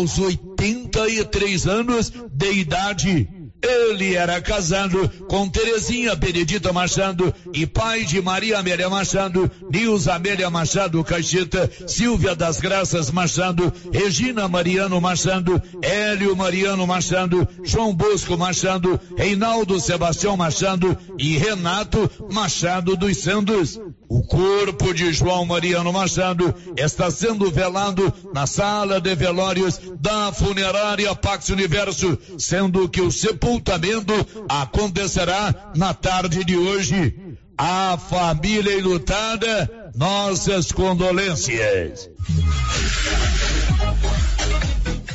aos 83 anos de idade. Ele era casado com Terezinha Benedita Machado e pai de Maria Amélia Machado, Nilza Amélia Machado Caixeta, Silvia das Graças Machado, Regina Mariano Machado, Hélio Mariano Machado, João Bosco Machado, Reinaldo Sebastião Machado e Renato Machado dos Santos. O corpo de João Mariano Machado está sendo velado na sala de velórios da funerária Pax Universo, sendo que o sepultamento acontecerá na tarde de hoje. A família enlutada, nossas condolências.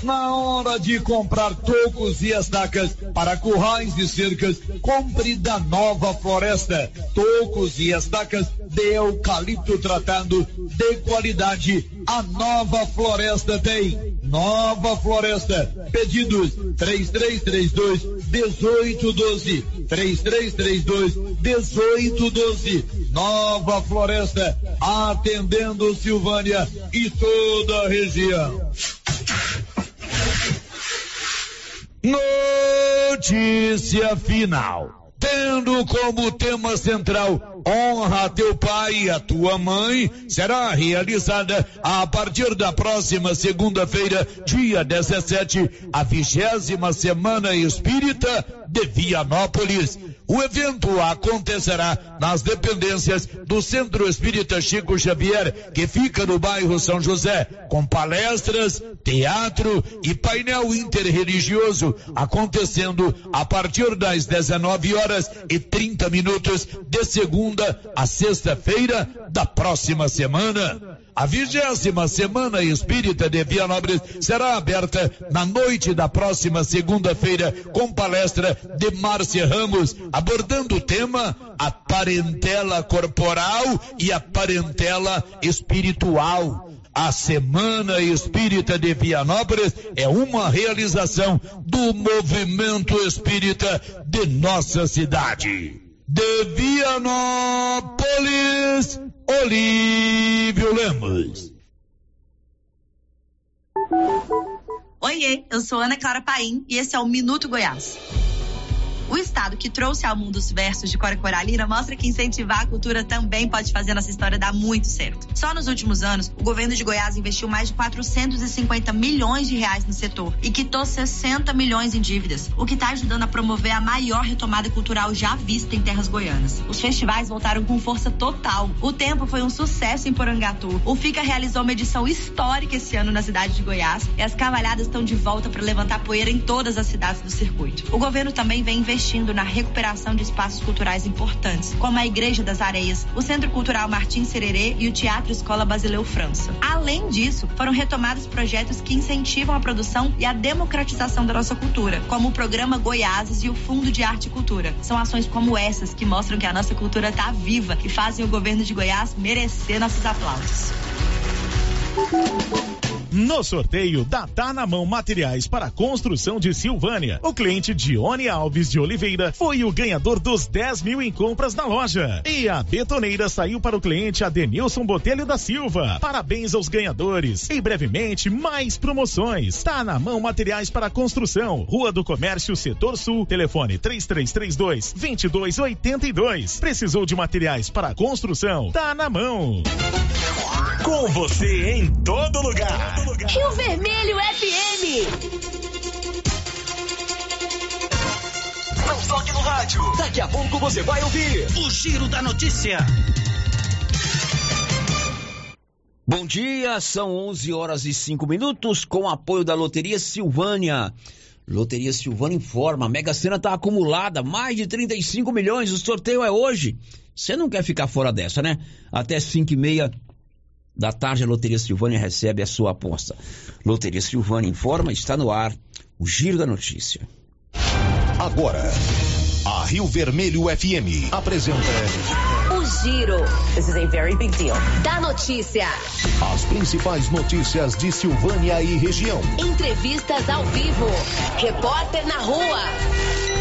Na hora de comprar tocos e estacas para currais e cercas, compre da Nova Floresta. Tocos e estacas de eucalipto tratado de qualidade. A Nova Floresta tem. Nova Floresta. Pedidos 3332 1812. 3332 1812. Nova Floresta. Atendendo Silvânia e toda a região. Notícia final. Tendo como tema central honra teu pai e a tua mãe, será realizada a partir da próxima segunda-feira, dia 17, a vigésima semana espírita de Vianópolis. O evento acontecerá nas dependências do Centro Espírita Chico Xavier, que fica no bairro São José, com palestras, teatro e painel interreligioso acontecendo a partir das 19 horas e 30 minutos de segunda a sexta-feira da próxima semana. A vigésima semana espírita de Vianópolis será aberta na noite da próxima segunda-feira com palestra de Márcia Ramos, abordando o tema a parentela corporal e a parentela espiritual. A Semana Espírita de Vianópolis é uma realização do movimento espírita de nossa cidade. De Vianópolis, Olívio Lemos. Oiê, eu sou Ana Clara Paim e esse é o Minuto Goiás. O estado que trouxe ao mundo os versos de Cora Coralina mostra que incentivar a cultura também pode fazer nossa história dar muito certo. Só nos últimos anos, o governo de Goiás investiu mais de 450 milhões de reais no setor e quitou 60 milhões em dívidas, o que está ajudando a promover a maior retomada cultural já vista em terras goianas. Os festivais voltaram com força total. O tempo foi um sucesso em Porangatu. O FICA realizou uma edição histórica esse ano na cidade de Goiás e as cavalhadas estão de volta para levantar poeira em todas as cidades do circuito. O governo também vem investindo investindo na recuperação de espaços culturais importantes, como a Igreja das Areias, o Centro Cultural Martins Sererê e o Teatro Escola Basileu França. Além disso, foram retomados projetos que incentivam a produção e a democratização da nossa cultura, como o Programa Goiáses e o Fundo de Arte e Cultura. São ações como essas que mostram que a nossa cultura está viva e fazem o governo de Goiás merecer nossos aplausos. No sorteio da Tá na Mão Materiais para Construção de Silvânia, o cliente Dione Alves de Oliveira foi o ganhador dos 10 mil em compras na loja. E a betoneira saiu para o cliente Adenilson Botelho da Silva. Parabéns aos ganhadores. E brevemente, mais promoções. Tá na Mão Materiais para Construção, Rua do Comércio, Setor Sul, telefone 3332 2282. Precisou de materiais para construção? Tá na mão. Com você em todo lugar. Rio Vermelho FM. Não toque no rádio. Daqui a pouco você vai ouvir o Giro da Notícia. Bom dia, são 11 horas e 5 minutos com apoio da Loteria Silvânia. Loteria Silvânia informa, a Mega Sena está acumulada, mais de 35 milhões, o sorteio é hoje. Você não quer ficar fora dessa, né? Até 5 e meia da tarde, a Loteria Silvânia recebe a sua aposta. Loteria Silvânia informa, está no ar, o Giro da Notícia. Agora, a Rio Vermelho FM apresenta. O Giro. This is a very big deal. Da notícia. As principais notícias de Silvânia e região. Entrevistas ao vivo. Repórter na rua.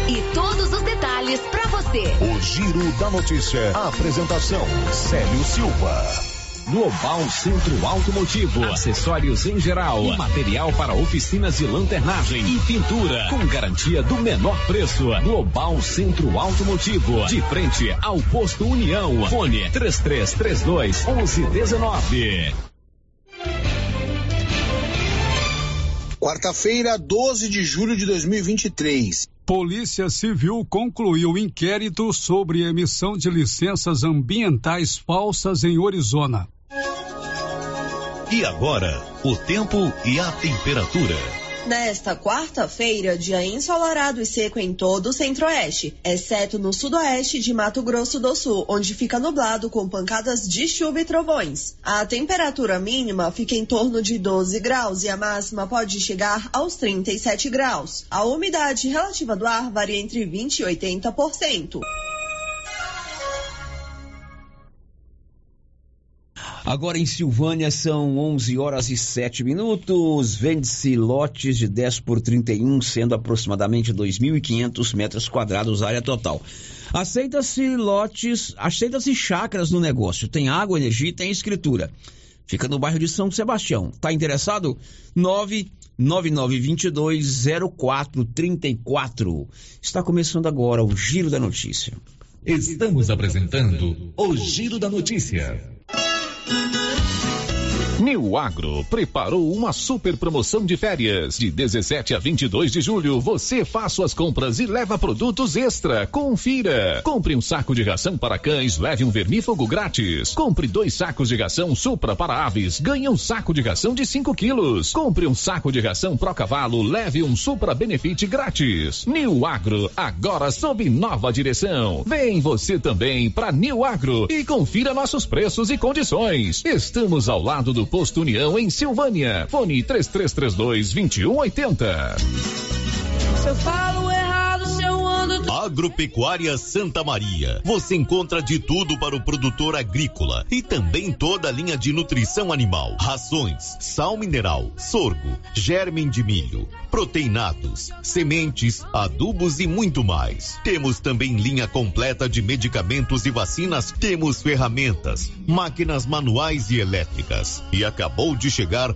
E todos os detalhes para você. O Giro da Notícia. A apresentação: Célio Silva. Global Centro Automotivo, acessórios em geral, material para oficinas de lanternagem e pintura, com garantia do menor preço. Global Centro Automotivo, de frente ao posto União. Fone 3332 1119. Quarta-feira, 12 de julho de 2023. Polícia Civil concluiu inquérito sobre emissão de licenças ambientais falsas em Orizona. E agora, o tempo e a temperatura. Nesta quarta-feira, dia ensolarado e seco em todo o centro-oeste, exceto no sudoeste de Mato Grosso do Sul, onde fica nublado com pancadas de chuva e trovões. A temperatura mínima fica em torno de 12 graus e a máxima pode chegar aos 37 graus. A umidade relativa do ar varia entre 20 e 80%. Agora em Silvânia são 11 horas e 7 minutos. Vende-se lotes de 10 por 31, sendo aproximadamente 2.500 metros quadrados área total. Aceita-se lotes, aceita-se chácaras no negócio. Tem água, energia e tem escritura. Fica no bairro de São Sebastião. Tá interessado? 999220434. Está começando agora o Giro da Notícia. Estamos apresentando o Giro da Notícia. Thank you. New Agro preparou uma super promoção de férias. De 17 a 22 de julho, você faz suas compras e leva produtos extra. Confira. Compre um saco de ração para cães, leve um vermífugo grátis. Compre dois sacos de ração Supra para aves, ganhe um saco de ração de 5 quilos. Compre um saco de ração Pro Cavalo, leve um Supra Benefit grátis. New Agro, agora sob nova direção. Vem você também para New Agro e confira nossos preços e condições. Estamos ao lado do Posto União em Silvânia. Fone 3332 2180. Se eu falo ando. Agropecuária Santa Maria. Você encontra de tudo para o produtor agrícola e também toda a linha de nutrição animal: rações, sal mineral, sorgo, germe de milho, proteinados, sementes, adubos e muito mais. Temos também linha completa de medicamentos e vacinas. Temos ferramentas, máquinas manuais e elétricas. E acabou de chegar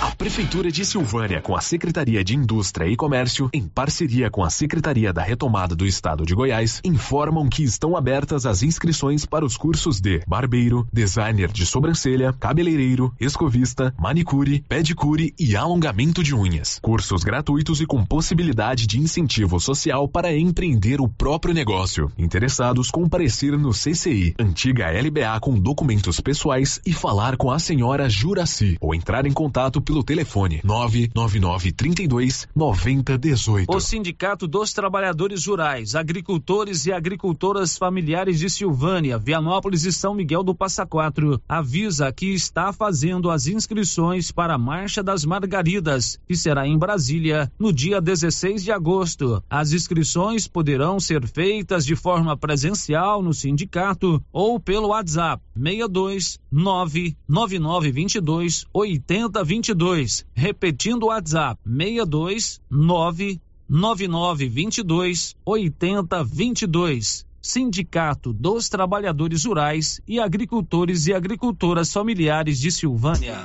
A Prefeitura de Silvânia, com a Secretaria de Indústria e Comércio, em parceria com a Secretaria da Retomada do Estado de Goiás, informam que estão abertas as inscrições para os cursos de barbeiro, designer de sobrancelha, cabeleireiro, escovista, manicure, pedicure e alongamento de unhas. Cursos gratuitos e com possibilidade de incentivo social para empreender o próprio negócio. Interessados comparecer no CCI, antiga LBA com documentos pessoais e falar com a senhora Juraci ou entrar em contato pelo telefone 999 32 9018. O Sindicato dos Trabalhadores Rurais, Agricultores e Agricultoras Familiares de Silvânia, Vianópolis e São Miguel do Passa Quatro avisa que está fazendo as inscrições para a Marcha das Margaridas, que será em Brasília no dia 16 de agosto. As inscrições poderão ser feitas de forma presencial no sindicato ou pelo WhatsApp 62 99922 8022. Repetindo o WhatsApp 62 99922 8022. Sindicato dos Trabalhadores Rurais e Agricultores e Agricultoras Familiares de Silvânia.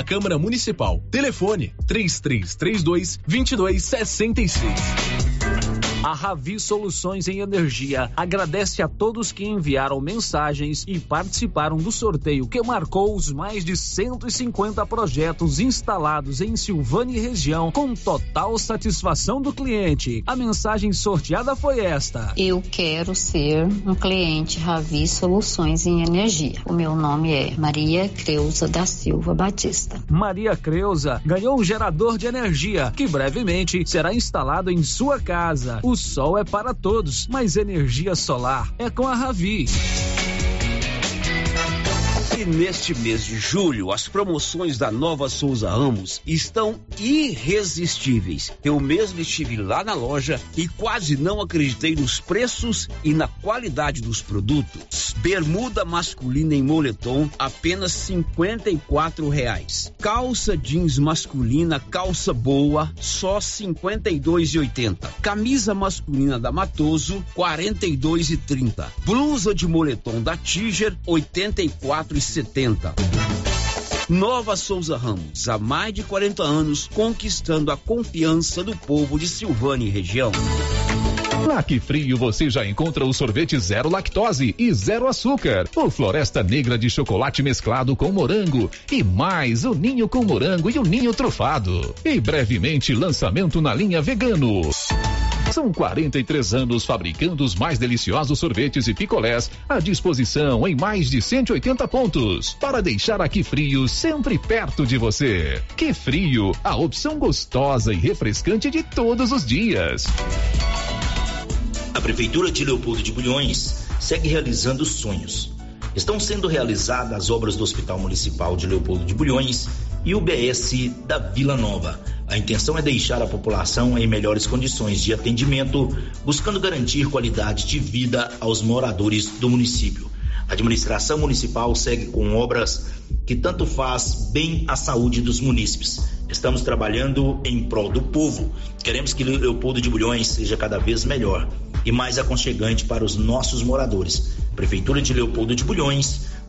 Câmara Municipal. Telefone 3332 2266. A Ravi Soluções em Energia agradece a todos que enviaram mensagens e participaram do sorteio que marcou os mais de 150 projetos instalados em Silvânia e região com total satisfação do cliente. A mensagem sorteada foi esta: Eu quero ser um cliente Ravi Soluções em Energia. O meu nome é Maria Creuza da Silva Batista. Maria Creuza ganhou um gerador de energia que brevemente será instalado em sua casa. O sol é para todos, mas energia solar é com a Ravi. Neste mês de julho, as promoções da Nova Souza Ramos estão irresistíveis. Eu mesmo estive lá na loja e quase não acreditei nos preços e na qualidade dos produtos. Bermuda masculina em moletom, apenas cinquenta e quatro reais. Calça jeans masculina, calça boa, só cinquenta e dois e oitenta. Camisa masculina da Matoso, quarenta e dois e trinta. Blusa de moletom da Tiger, oitenta e quatro e 70. Nova Souza Ramos, há mais de 40 anos, conquistando a confiança do povo de Silvânia e região. Que Frio você já encontra o sorvete zero lactose e zero açúcar, o Floresta Negra de chocolate mesclado com morango e mais o ninho com morango e o ninho trufado. E brevemente lançamento na linha vegano. São 43 anos fabricando os mais deliciosos sorvetes e picolés à disposição em mais de 180 pontos para deixar aqui frio sempre perto de você. Que frio, a opção gostosa e refrescante de todos os dias. A Prefeitura de Leopoldo de Bulhões segue realizando sonhos. Estão sendo realizadas as obras do Hospital Municipal de Leopoldo de Bulhões e o BS da Vila Nova. A intenção é deixar a população em melhores condições de atendimento, buscando garantir qualidade de vida aos moradores do município. A administração municipal segue com obras que tanto faz bem à saúde dos munícipes. Estamos trabalhando em prol do povo. Queremos que Leopoldo de Bulhões seja cada vez melhor e mais aconchegante para os nossos moradores. Prefeitura de Leopoldo de Bulhões,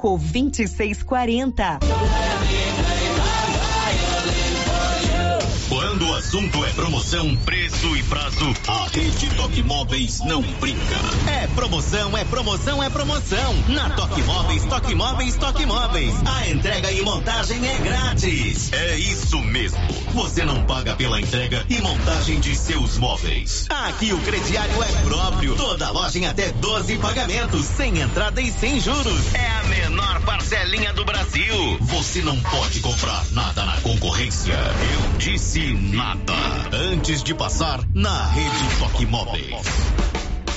2640. Assunto é promoção, preço e prazo, a rede Toque Móveis não brinca. É promoção, é promoção, é promoção. Na Toque Móveis, Toque Móveis, Toque Móveis. A entrega e montagem é grátis. É isso mesmo. Você não paga pela entrega e montagem de seus móveis. Aqui o crediário é próprio. Toda loja em até 12 pagamentos, sem entrada e sem juros. É a menor parcelinha do Brasil. Você não pode comprar nada na concorrência. Eu disse nada. Antes de passar na rede Toque Móveis.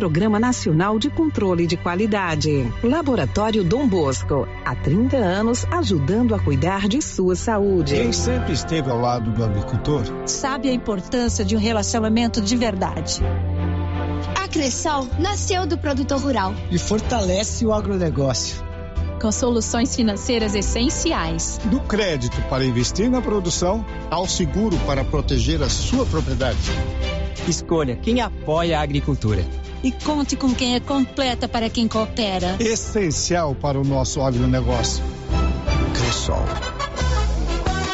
Programa Nacional de Controle de Qualidade. Laboratório Dom Bosco, há 30 anos ajudando a cuidar de sua saúde. Quem sempre esteve ao lado do agricultor sabe a importância de um relacionamento de verdade. A Cressol nasceu do produtor rural e fortalece o agronegócio com soluções financeiras essenciais. Do crédito para investir na produção ao seguro para proteger a sua propriedade. Escolha quem apoia a agricultura e conte com quem é completa para quem coopera. Essencial para o nosso agronegócio. Cressol.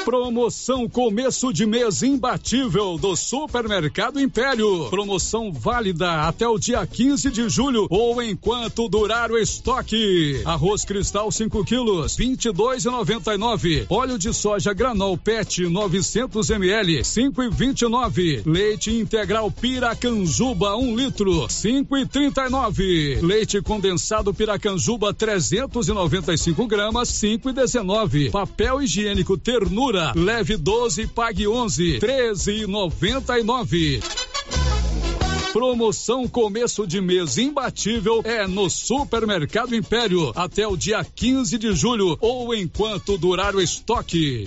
Promoção começo de mês imbatível do Supermercado Império. Promoção válida até o dia 15 de julho ou enquanto durar o estoque. Arroz cristal 5 quilos, 22,99. Óleo de soja granol PET 900 ml, 5,29. Leite integral Piracanjuba 1 um litro, 5,39. Leite condensado Piracanjuba 395 gramas, 5,19. Papel higiênico Ternura leve 12 pague 11, 13,99. Promoção começo de mês imbatível é no Supermercado Império até o dia 15 de julho ou enquanto durar o estoque.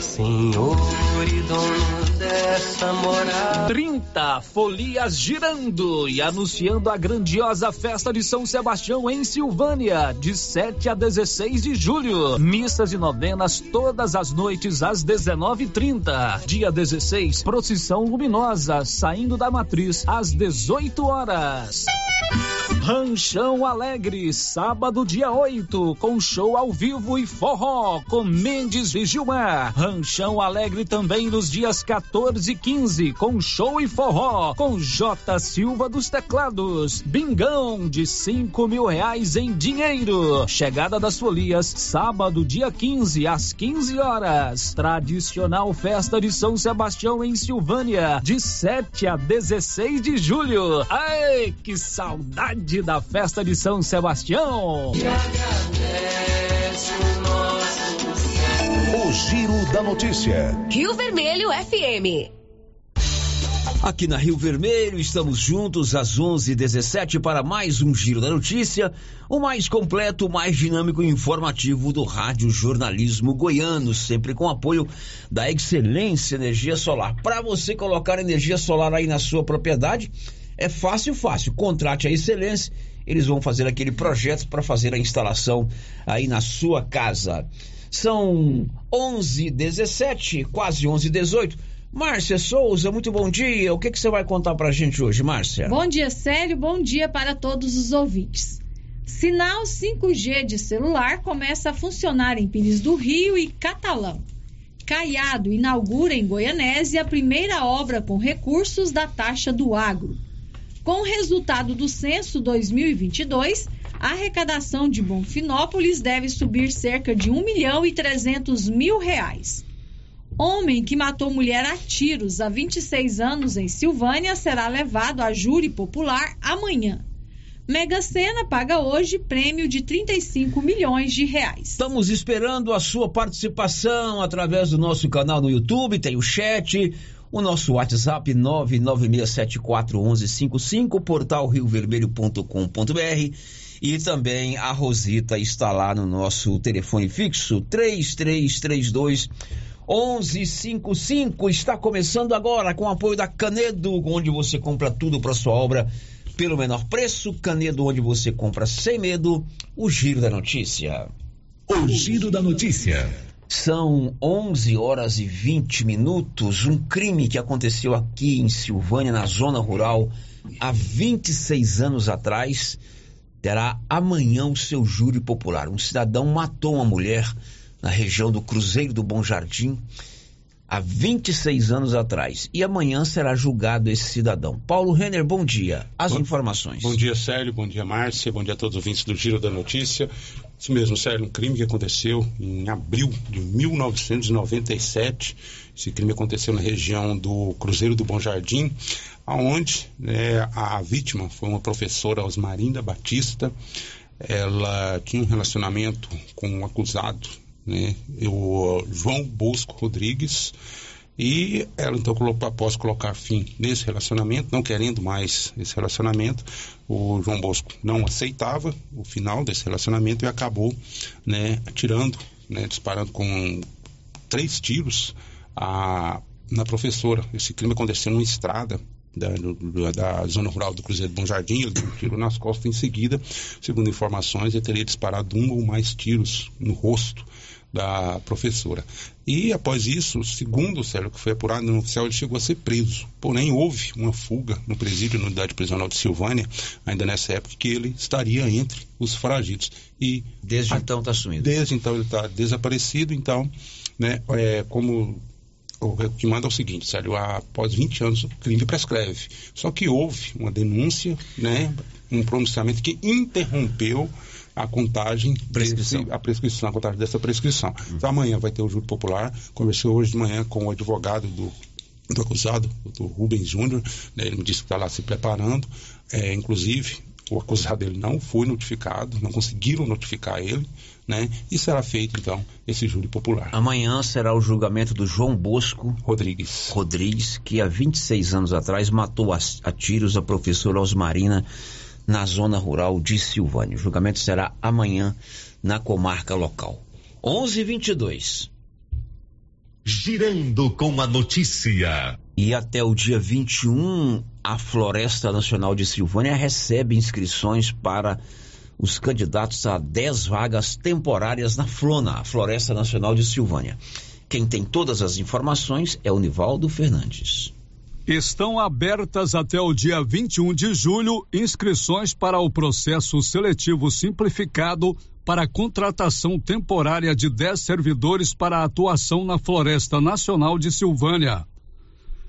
Senhor e dono dessa morada. 30 folias girando e anunciando a grandiosa festa de São Sebastião em Silvânia, de 7 a 16 de julho. Missas e novenas todas as noites às 19:30. Dia 16, procissão luminosa saindo da matriz às 18 horas. Ranchão Alegre, sábado, dia 8, com show ao vivo e forró com Mendes e Gilmar. Ranchão Alegre também nos dias 14 e 15, com show e forró com J. Silva dos Teclados. Bingão de 5 mil reais em dinheiro. Chegada das folias, sábado, dia 15, às 15 horas. Tradicional festa de São Sebastião em Silvânia, de 7 a 16 de julho. Ai, que saudade! Da festa de São Sebastião. O Giro da Notícia. Rio Vermelho FM. Aqui na Rio Vermelho, estamos juntos às 11:17 para mais um Giro da Notícia, o mais completo, o mais dinâmico e informativo do Rádio Jornalismo Goiano, sempre com apoio da Excelência Energia Solar. Para você colocar energia solar aí na sua propriedade, é fácil, fácil. Contrate a Excelência, eles vão fazer aquele projeto para fazer a instalação aí na sua casa. São 11:17, quase 11:18. Márcia Souza, muito bom dia. O que, que você vai contar para a gente hoje, Márcia? Bom dia, Célio. Bom dia para todos os ouvintes. Sinal 5G de celular começa a funcionar em Pires do Rio e Catalão. Caiado inaugura em Goianésia a primeira obra com recursos da taxa do agro. Com o resultado do censo 2022, a arrecadação de Bonfinópolis deve subir cerca de 1 milhão e 300 mil reais. Homem que matou mulher a tiros há 26 anos em Silvânia será levado a júri popular amanhã. Mega Sena paga hoje prêmio de 35 milhões de reais. Estamos esperando a sua participação através do nosso canal no YouTube, tem o chat, o nosso WhatsApp 996741155, portal riovermelho.com.br e também a Rosita está lá no nosso telefone fixo 3332 1155 está começando agora com o apoio da Canedo, onde você compra tudo para sua obra pelo menor preço. Canedo, onde você compra sem medo. O Giro da Notícia. O Giro da Notícia. São 11 horas e 20 minutos. Um crime que aconteceu aqui em Silvânia, na zona rural, há 26 anos atrás, terá amanhã o seu júri popular. Um cidadão matou uma mulher na região do Cruzeiro do Bom Jardim. há 26 anos atrás. E amanhã será julgado esse cidadão. Paulo Renner, bom dia. As bom, informações. Bom dia, Célio. Bom dia, Márcia. Bom dia a todos os ouvintes do Giro da Notícia. Isso mesmo, Célio, um crime que aconteceu em abril de 1997. Esse crime aconteceu na região do Cruzeiro do Bom Jardim, aonde né, a vítima foi uma professora Osmarinda Batista. Ela tinha um relacionamento com um acusado né, o João Bosco Rodrigues, e ela então após colocar fim nesse relacionamento, não querendo mais esse relacionamento, o João Bosco não aceitava o final desse relacionamento e acabou né, atirando, né, disparando com três tiros a, na professora. Esse crime aconteceu numa estrada da, da, zona rural do Cruzeiro do Bom Jardim, ele deu um tiro nas costas em seguida, segundo informações, ele teria disparado um ou mais tiros no rosto da professora. E após isso, segundo o Sérgio, que foi apurado no oficial, ele chegou a ser preso. Porém, houve uma fuga no presídio, na unidade prisional de Silvânia, ainda nessa época, que ele estaria entre os foragidos. E desde a, então está sumido. Desde então ele está desaparecido. Então, né, é, como o que manda é o seguinte, Sérgio, após 20 anos o crime prescreve. Só que houve uma denúncia, né, um pronunciamento que interrompeu a contagem, prescrição. Desse, a prescrição, a contagem dessa prescrição. Uhum. Então amanhã vai ter o júri popular. Conversei hoje de manhã com o advogado do, do acusado, o Rubens Júnior, né, ele me disse que está lá se preparando. É, inclusive, o acusado dele não foi notificado, não conseguiram notificar ele, né? E será feito então esse júri popular. Amanhã será o julgamento do João Bosco Rodrigues, Rodrigues que há 26 anos atrás matou a, a tiros a professora Osmarina na zona rural de Silvânia. O julgamento será amanhã na comarca local. 11:22. Girando com a notícia. E até o dia 21, a Floresta Nacional de Silvânia recebe inscrições para os candidatos a 10 vagas temporárias na Flona, a Floresta Nacional de Silvânia. Quem tem todas as informações é o Nivaldo Fernandes. Estão abertas até o dia 21 de julho inscrições para o processo seletivo simplificado para contratação temporária de 10 servidores para atuação na Floresta Nacional de Silvânia.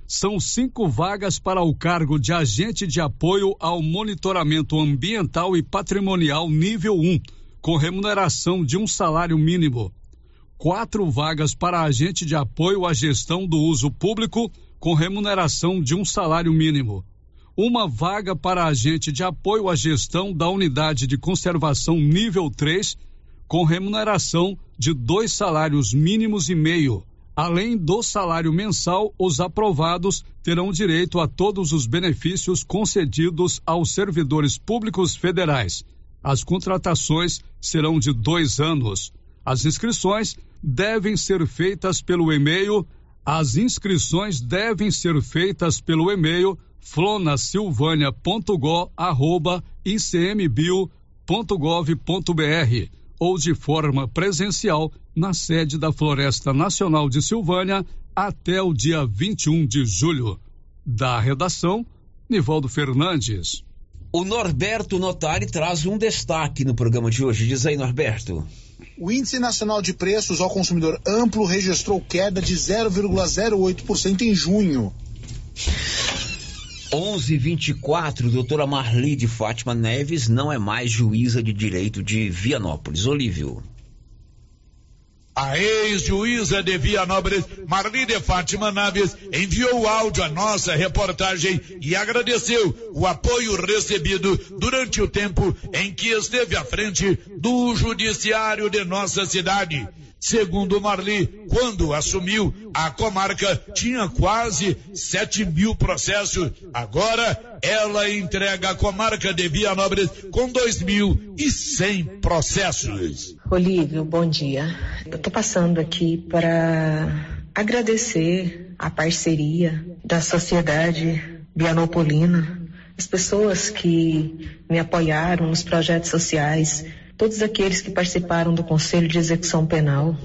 São cinco vagas para o cargo de agente de apoio ao monitoramento ambiental e patrimonial nível 1, com remuneração de um salário mínimo. Quatro vagas para agente de apoio à gestão do uso público com remuneração de um salário mínimo. Uma vaga para agente de apoio à gestão da unidade de conservação nível 3, com remuneração de dois salários mínimos e meio. Além do salário mensal, os aprovados terão direito a todos os benefícios concedidos aos servidores públicos federais. As contratações serão de dois anos. As inscrições devem ser feitas pelo e-mail as inscrições devem ser feitas pelo e-mail flonasilvânia.go@icmbio.gov.br ou de forma presencial na sede da Floresta Nacional de Silvânia até o dia 21 de julho. Da redação, Nivaldo Fernandes. O Norberto Notari traz um destaque no programa de hoje. Diz aí, Norberto. O Índice Nacional de Preços ao Consumidor Amplo registrou queda de 0,08% em junho. 1124, doutora Marli de Fátima Neves não é mais juíza de direito de Vianópolis. Olívio. A ex-juíza de Vianópolis, Marli de Fátima Naves, enviou áudio à nossa reportagem e agradeceu o apoio recebido durante o tempo em que esteve à frente do judiciário de nossa cidade. Segundo Marli, quando assumiu, a comarca tinha quase 7 mil processos. Agora, ela entrega a comarca de Vianópolis com 2.100 processos. Olívio, bom dia. Eu estou passando aqui para agradecer a parceria da sociedade vianopolina, as pessoas que me apoiaram nos projetos sociais, todos aqueles que participaram do Conselho de Execução Penal,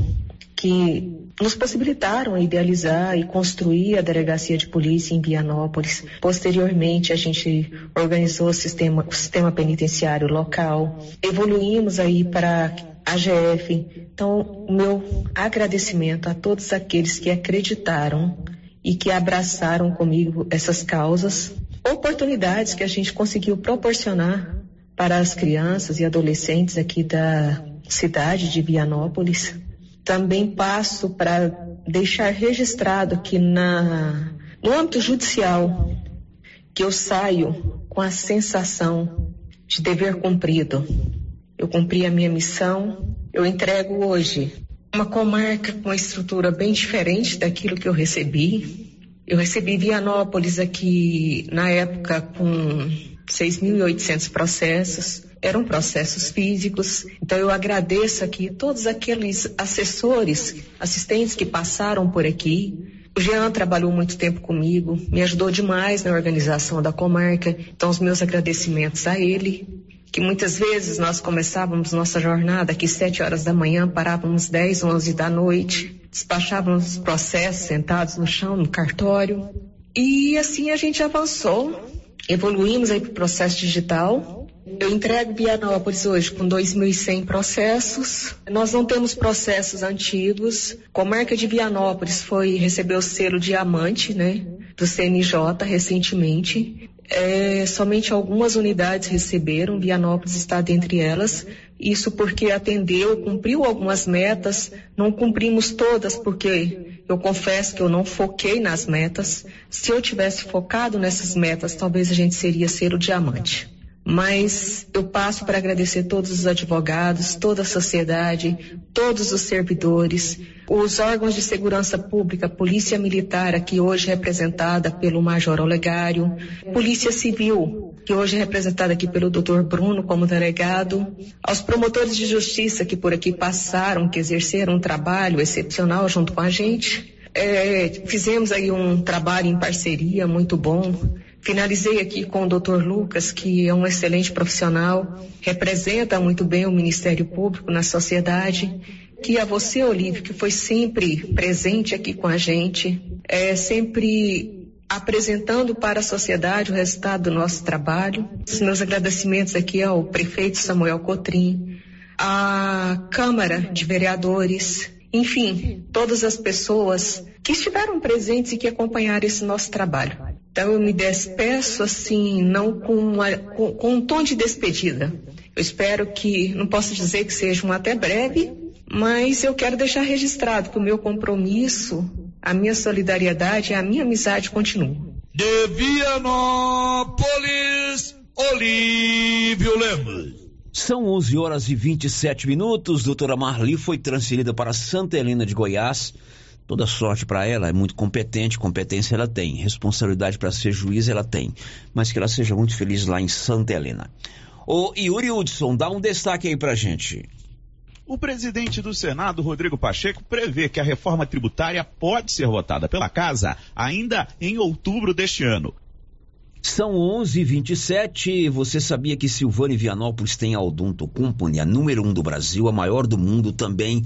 que nos possibilitaram a idealizar e construir a delegacia de polícia em Vianópolis. Posteriormente, a gente organizou o sistema, o sistema penitenciário local. Evoluímos aí para AGF. Então, o meu agradecimento a todos aqueles que acreditaram e que abraçaram comigo essas causas, oportunidades que a gente conseguiu proporcionar para as crianças e adolescentes aqui da cidade de Vianópolis. Também passo para deixar registrado que na, no âmbito judicial que eu saio com a sensação de dever cumprido. Eu cumpri a minha missão, eu entrego hoje uma comarca com uma estrutura bem diferente daquilo que eu recebi. Eu recebi Vianópolis aqui na época com 6.800 processos, eram processos físicos. Então eu agradeço aqui todos aqueles assessores, assistentes que passaram por aqui, o Jean trabalhou muito tempo comigo, me ajudou demais na organização da comarca, então os meus agradecimentos a ele, que muitas vezes nós começávamos nossa jornada aqui sete horas da manhã, parávamos dez, onze da noite, despachávamos os processos sentados no chão, no cartório, e assim a gente avançou, evoluímos aí para o processo digital, eu entrego Vianópolis hoje com 2.100 processos. Nós não temos processos antigos. A comarca de Vianópolis foi recebeu o selo diamante, né, do CNJ recentemente. É, somente algumas unidades receberam, Vianópolis está dentre elas. Isso porque atendeu, cumpriu algumas metas, não cumprimos todas porque eu confesso que eu não foquei nas metas. Se eu tivesse focado nessas metas, talvez a gente seria ser o diamante mas eu passo para agradecer todos os advogados, toda a sociedade, todos os servidores, os órgãos de segurança pública, Polícia Militar, aqui hoje representada pelo Major Olegário, Polícia Civil, que hoje é representada aqui pelo Dr. Bruno como delegado, aos promotores de justiça que por aqui passaram, que exerceram um trabalho excepcional junto com a gente. É, fizemos aí um trabalho em parceria muito bom. Finalizei aqui com o Dr. Lucas, que é um excelente profissional, representa muito bem o Ministério Público na sociedade. Que a você, Olívio, que foi sempre presente aqui com a gente, é sempre apresentando para a sociedade o resultado do nosso trabalho. Os meus agradecimentos aqui ao prefeito Samuel Cotrim, à Câmara de Vereadores, enfim, todas as pessoas que estiveram presentes e que acompanharam esse nosso trabalho. Então eu me despeço assim, não com, uma, com, com um tom de despedida. Eu espero que, não posso dizer que seja um até breve, mas eu quero deixar registrado que o meu compromisso, a minha solidariedade e a minha amizade continuam. De Vianópolis, Olívio Lemos. São 11 horas e 27 minutos. Doutora Marli foi transferida para Santa Helena de Goiás Toda sorte para ela, é muito competente, competência ela tem, responsabilidade para ser juiz ela tem, mas que ela seja muito feliz lá em Santa Helena. O Yuri Hudson, dá um destaque aí pra gente. O presidente do Senado, Rodrigo Pacheco, prevê que a reforma tributária pode ser votada pela Casa ainda em outubro deste ano. São 11:27. Você sabia que Silvânia Vianópolis tem a Odonto Company, a número um do Brasil, a maior do mundo também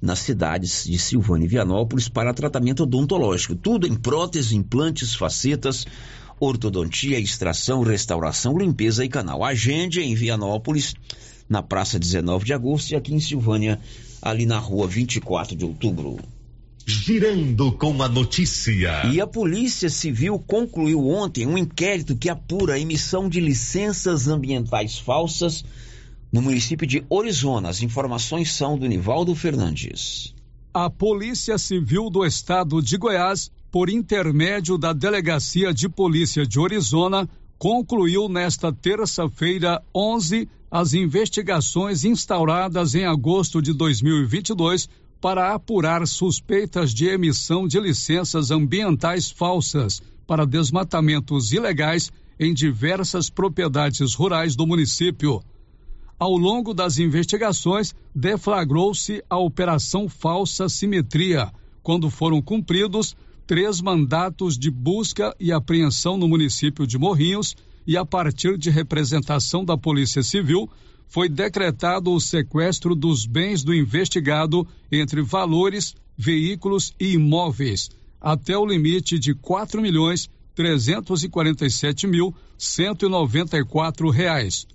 nas cidades de Silvânia e Vianópolis para tratamento odontológico. Tudo em próteses, implantes, facetas, ortodontia, extração, restauração, limpeza e canal. Agende em Vianópolis, na Praça 19 de Agosto e aqui em Silvânia, ali na Rua 24 de Outubro. Girando com a notícia. E a Polícia Civil concluiu ontem um inquérito que apura a emissão de licenças ambientais falsas no município de Orizona. As informações são do Nivaldo Fernandes. A Polícia Civil do Estado de Goiás, por intermédio da Delegacia de Polícia de Orizona, concluiu nesta terça-feira 11 as investigações instauradas em agosto de 2022 para apurar suspeitas de emissão de licenças ambientais falsas para desmatamentos ilegais em diversas propriedades rurais do município. Ao longo das investigações, deflagrou-se a Operação Falsa Simetria, quando foram cumpridos três mandatos de busca e apreensão no município de Morrinhos e, a partir de representação da Polícia Civil, foi decretado o sequestro dos bens do investigado entre valores, veículos e imóveis, até o limite de quatro milhões trezentos e quarenta e sete mil cento e noventa e quatro reais.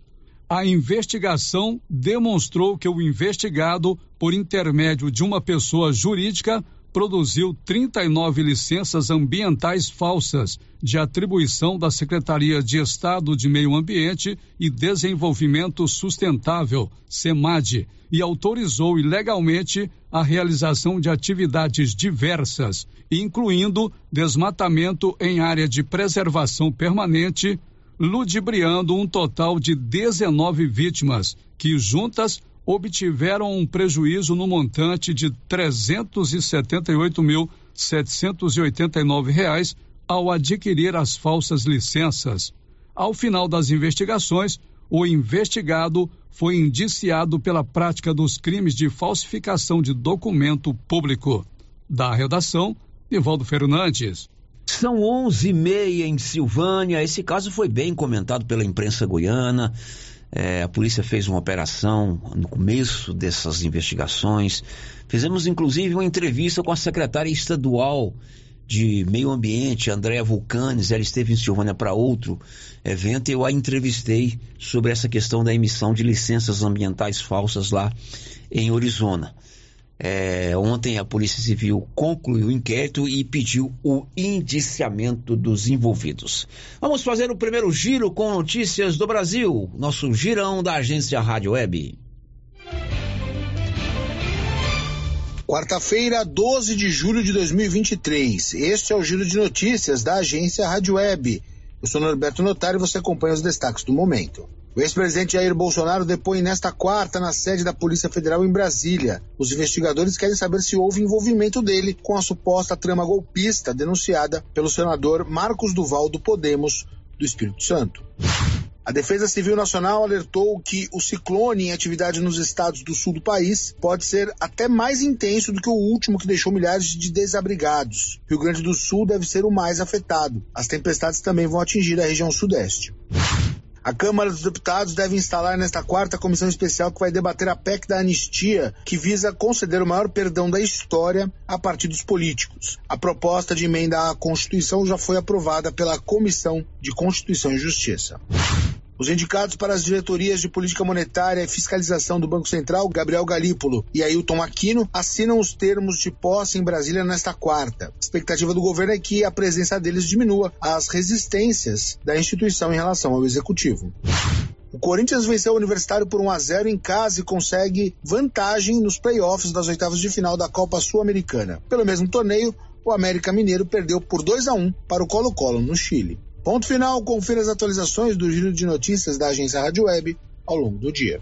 A investigação demonstrou que o investigado, por intermédio de uma pessoa jurídica, produziu 39 licenças ambientais falsas de atribuição da Secretaria de Estado de Meio Ambiente e Desenvolvimento Sustentável, SEMAD, e autorizou ilegalmente a realização de atividades diversas, incluindo desmatamento em área de preservação permanente, ludibriando um total de 19 vítimas, que juntas obtiveram um prejuízo no montante de 378.789 reais ao adquirir as falsas licenças. Ao final das investigações, o investigado foi indiciado pela prática dos crimes de falsificação de documento público. Da redação, Nivaldo Fernandes. São onze e meia em Silvânia. Esse caso foi bem comentado pela imprensa goiana. É, a polícia fez uma operação no começo dessas investigações. Fizemos inclusive uma entrevista com a secretária estadual de Meio Ambiente, Andréa Vulcanes. Ela esteve em Silvânia para outro evento e eu a entrevistei sobre essa questão da emissão de licenças ambientais falsas lá em Arizona. É, ontem a Polícia Civil concluiu o inquérito e pediu o indiciamento dos envolvidos. Vamos fazer o primeiro giro com notícias do Brasil, nosso girão da agência Rádio Web. Quarta-feira, 12 de julho de 2023. Este é o giro de notícias da agência Rádio Web. Eu sou Norberto Notário e você acompanha os destaques do momento. O ex-presidente Jair Bolsonaro depõe nesta quarta na sede da Polícia Federal em Brasília. Os investigadores querem saber se houve envolvimento dele com a suposta trama golpista denunciada pelo senador Marcos Duval do Podemos do Espírito Santo. A Defesa Civil Nacional alertou que o ciclone em atividade nos estados do sul do país pode ser até mais intenso do que o último que deixou milhares de desabrigados. Rio Grande do Sul deve ser o mais afetado. As tempestades também vão atingir a região sudeste. A Câmara dos Deputados deve instalar nesta quarta comissão especial que vai debater a PEC da anistia, que visa conceder o maior perdão da história a partidos políticos. A proposta de emenda à Constituição já foi aprovada pela Comissão de Constituição e Justiça. Os indicados para as diretorias de política monetária e fiscalização do Banco Central, Gabriel Galípolo e Ailton Aquino, assinam os termos de posse em Brasília nesta quarta. A expectativa do governo é que a presença deles diminua as resistências da instituição em relação ao executivo. O Corinthians venceu o Universitário por 1 a 0 em casa e consegue vantagem nos playoffs das oitavas de final da Copa Sul-Americana. Pelo mesmo torneio, o América Mineiro perdeu por 2 a 1 para o Colo-Colo no Chile. Ponto final, confira as atualizações do giro de notícias da agência Rádio Web ao longo do dia.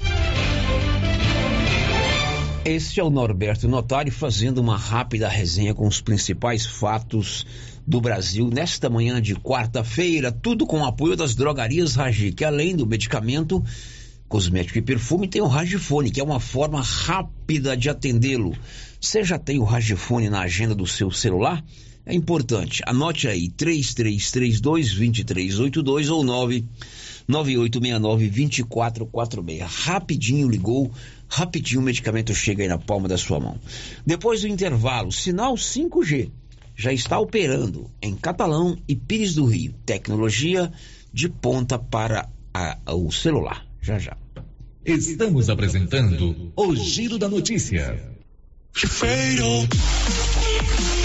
Este é o Norberto Notário fazendo uma rápida resenha com os principais fatos do Brasil nesta manhã de quarta-feira, tudo com o apoio das drogarias Ragi, que além do medicamento, cosmético e perfume, tem o Ragifone, que é uma forma rápida de atendê-lo. Você já tem o Ragifone na agenda do seu celular? É importante, anote aí, 3332-2382 ou 99869-2446. Rapidinho ligou, rapidinho o medicamento chega aí na palma da sua mão. Depois do intervalo, sinal 5G já está operando em Catalão e Pires do Rio. Tecnologia de ponta para a, o celular. Já já. Estamos apresentando o Giro da Notícia.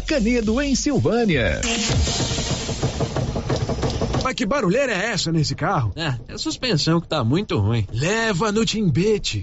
Canedo, em Silvânia. Mas que barulheira é essa nesse carro? É, é a suspensão que tá muito ruim. Leva no Timbete.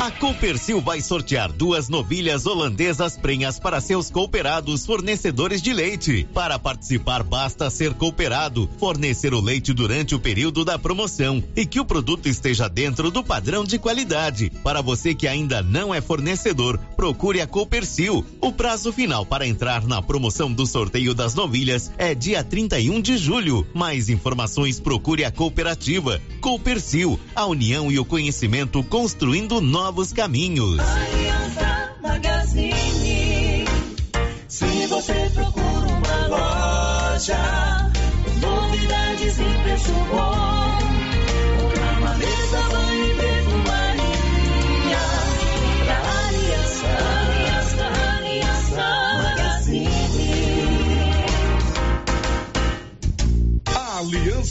A Coopercil vai sortear duas novilhas holandesas prenhas para seus cooperados fornecedores de leite. Para participar, basta ser cooperado, fornecer o leite durante o período da promoção e que o produto esteja dentro do padrão de qualidade. Para você que ainda não é fornecedor, procure a Coopercil. O prazo final para entrar na promoção do sorteio das novilhas é dia 31 de julho. Mais informações procure a cooperativa. Coopercil, a união e o conhecimento construindo novos caminhos. Aliança Magazine. Se você procura uma loja, novidades e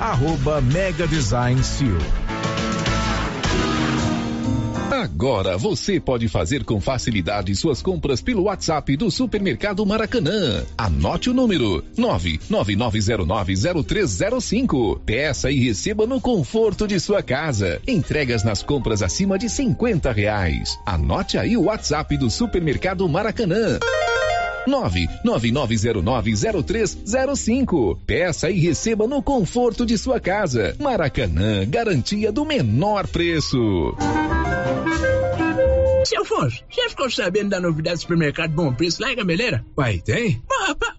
arroba Mega Design Seal. Agora você pode fazer com facilidade suas compras pelo WhatsApp do Supermercado Maracanã. Anote o número 999090305. Peça e receba no conforto de sua casa. Entregas nas compras acima de 50 reais. Anote aí o WhatsApp do Supermercado Maracanã. 999090305. Peça e receba no conforto de sua casa. Maracanã, garantia do menor preço. Seu Afonso, já ficou sabendo da novidade do supermercado Bom Preço lá em Gameleira? Uai, tem? Rapaz,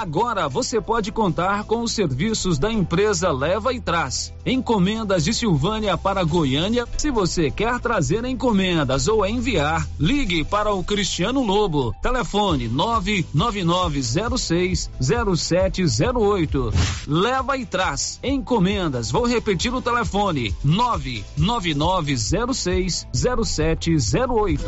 Agora você pode contar com os serviços da empresa Leva e Traz. Encomendas de Silvânia para Goiânia. Se você quer trazer encomendas ou enviar, ligue para o Cristiano Lobo. Telefone 999060708. Leva e Traz. Encomendas. Vou repetir o telefone: 999060708.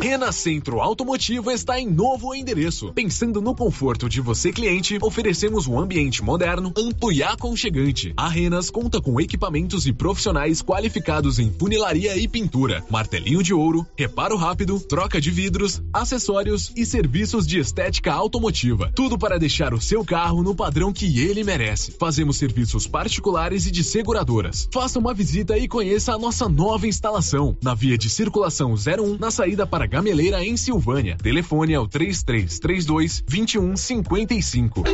Rena Centro Automotivo está em novo endereço. Pensando no conforto de você cliente, oferecemos um ambiente moderno, amplo e aconchegante. A Renas conta com equipamentos e profissionais qualificados em funilaria e pintura, martelinho de ouro, reparo rápido, troca de vidros, acessórios e serviços de estética automotiva. Tudo para deixar o seu carro no padrão que ele merece. Fazemos serviços particulares e de seguradoras. Faça uma visita e conheça a nossa nova instalação na via de circulação 01 na saída para Gameleira em Silvânia. Telefone é o 3332 2155.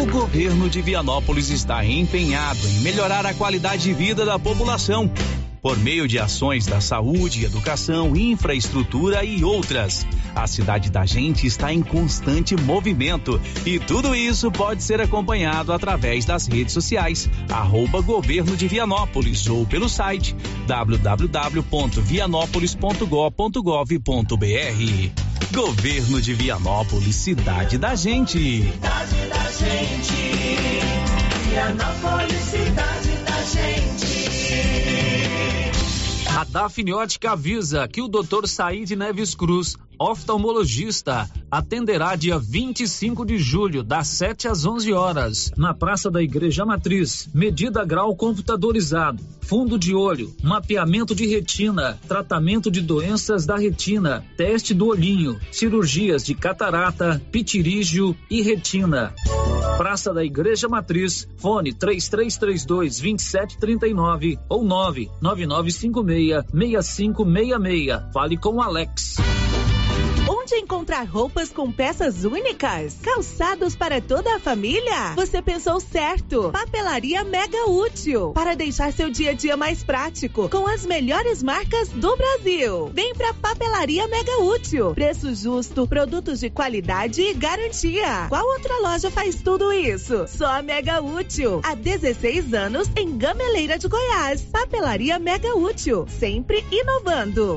O governo de Vianópolis está empenhado em melhorar a qualidade de vida da população por meio de ações da saúde, educação, infraestrutura e outras. A cidade da gente está em constante movimento e tudo isso pode ser acompanhado através das redes sociais, arroba governo de Vianópolis ou pelo site www.vianópolis.gov.br. Governo de Vianópolis, cidade da gente. Cidade da gente. Vianópolis, cidade da gente. A Dafniótica avisa que o Dr. Said Neves Cruz, oftalmologista, atenderá dia 25 de julho, das 7 às 11 horas, na Praça da Igreja Matriz. Medida grau computadorizado, fundo de olho, mapeamento de retina, tratamento de doenças da retina, teste do olhinho, cirurgias de catarata, pitirígio e retina. Praça da Igreja Matriz, fone 3332 2739 ou 99956 6566. Fale com Alex. Onde encontrar roupas com peças únicas? Calçados para toda a família? Você pensou certo. Papelaria Mega Útil. Para deixar seu dia a dia mais prático, com as melhores marcas do Brasil. Vem pra Papelaria Mega Útil. Preço justo, produtos de qualidade e garantia. Qual outra loja faz tudo isso? Só a Mega Útil. Há 16 anos em Gameleira de Goiás. Papelaria Mega Útil. Sempre inovando.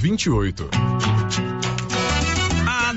28.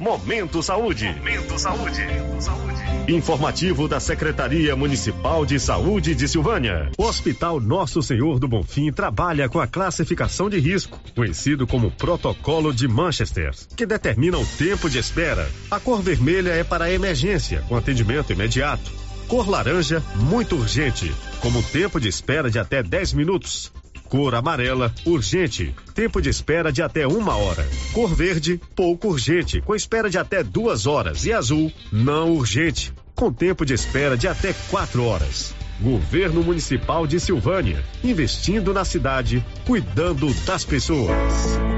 Momento Saúde. Momento Saúde. Informativo da Secretaria Municipal de Saúde de Silvânia. O Hospital Nosso Senhor do Bonfim trabalha com a classificação de risco, conhecido como Protocolo de Manchester, que determina o tempo de espera. A cor vermelha é para emergência, com atendimento imediato. Cor laranja, muito urgente, como tempo de espera de até 10 minutos. Cor amarela, urgente, tempo de espera de até uma hora. Cor verde, pouco urgente, com espera de até duas horas. E azul, não urgente, com tempo de espera de até quatro horas. Governo Municipal de Silvânia, investindo na cidade, cuidando das pessoas.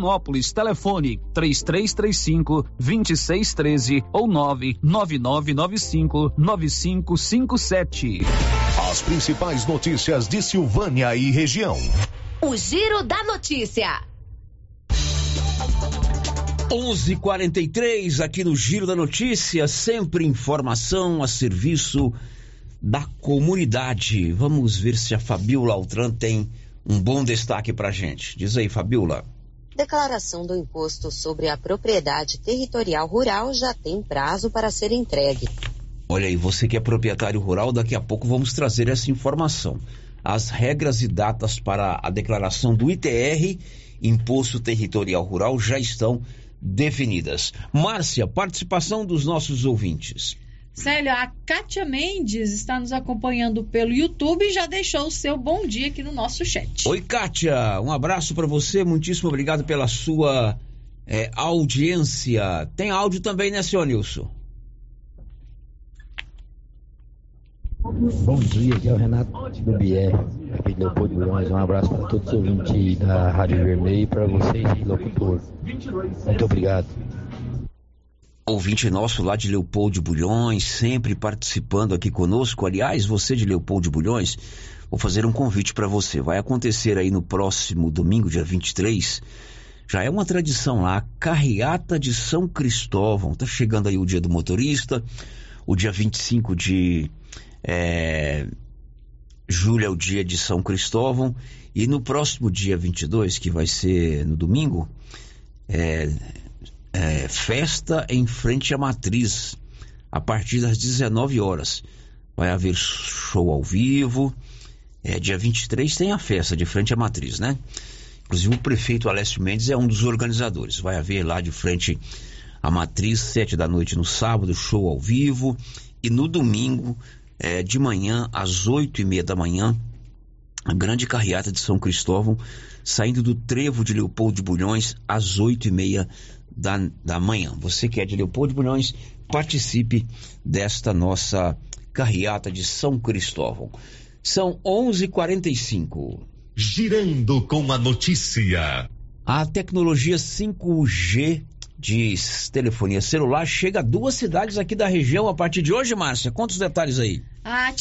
Vianópolis. Telefone 3335 2613 ou 99995 9557. As principais notícias de Silvânia e região. O Giro da Notícia. 11:43 aqui no Giro da Notícia, sempre informação a serviço da comunidade. Vamos ver se a Fabiola Altran tem um bom destaque pra gente. Diz aí, Fabiola. Declaração do imposto sobre a propriedade territorial rural já tem prazo para ser entregue. Olha aí, você que é proprietário rural, daqui a pouco vamos trazer essa informação. As regras e datas para a declaração do ITR, Imposto Territorial Rural, já estão definidas. Márcia, participação dos nossos ouvintes. Célio, a Kátia Mendes está nos acompanhando pelo YouTube e já deixou o seu bom dia aqui no nosso chat. Oi, Kátia, um abraço para você, muitíssimo obrigado pela sua é, audiência. Tem áudio também, né, senhor Nilson? Bom dia, aqui é o Renato do Bier, aqui de Leopoldo. Um abraço para todos os ouvintes da Rádio Vermelho e para vocês, locutor. Muito obrigado. Ouvinte nosso lá de Leopoldo de Bulhões, sempre participando aqui conosco. Aliás, você de Leopoldo de Bulhões, vou fazer um convite para você. Vai acontecer aí no próximo domingo, dia 23. Já é uma tradição lá, a carreata de São Cristóvão. Tá chegando aí o dia do motorista. O dia 25 de é, julho é o dia de São Cristóvão. E no próximo dia 22, que vai ser no domingo, é, é, festa em frente à matriz, a partir das 19 horas. Vai haver show ao vivo. É, dia 23 tem a festa de frente à matriz, né? Inclusive o prefeito Alessio Mendes é um dos organizadores. Vai haver lá de frente à matriz, sete da noite no sábado, show ao vivo. E no domingo, é, de manhã, às oito e meia da manhã, a grande carreata de São Cristóvão, saindo do trevo de Leopoldo de Bulhões às oito e meia da, da manhã. Você que é de Leopoldo Bulhões, participe desta nossa carreata de São Cristóvão. São 11:45. Girando com a notícia. A tecnologia 5G de telefonia celular chega a duas cidades aqui da região a partir de hoje, Márcia. Conta os detalhes aí. A,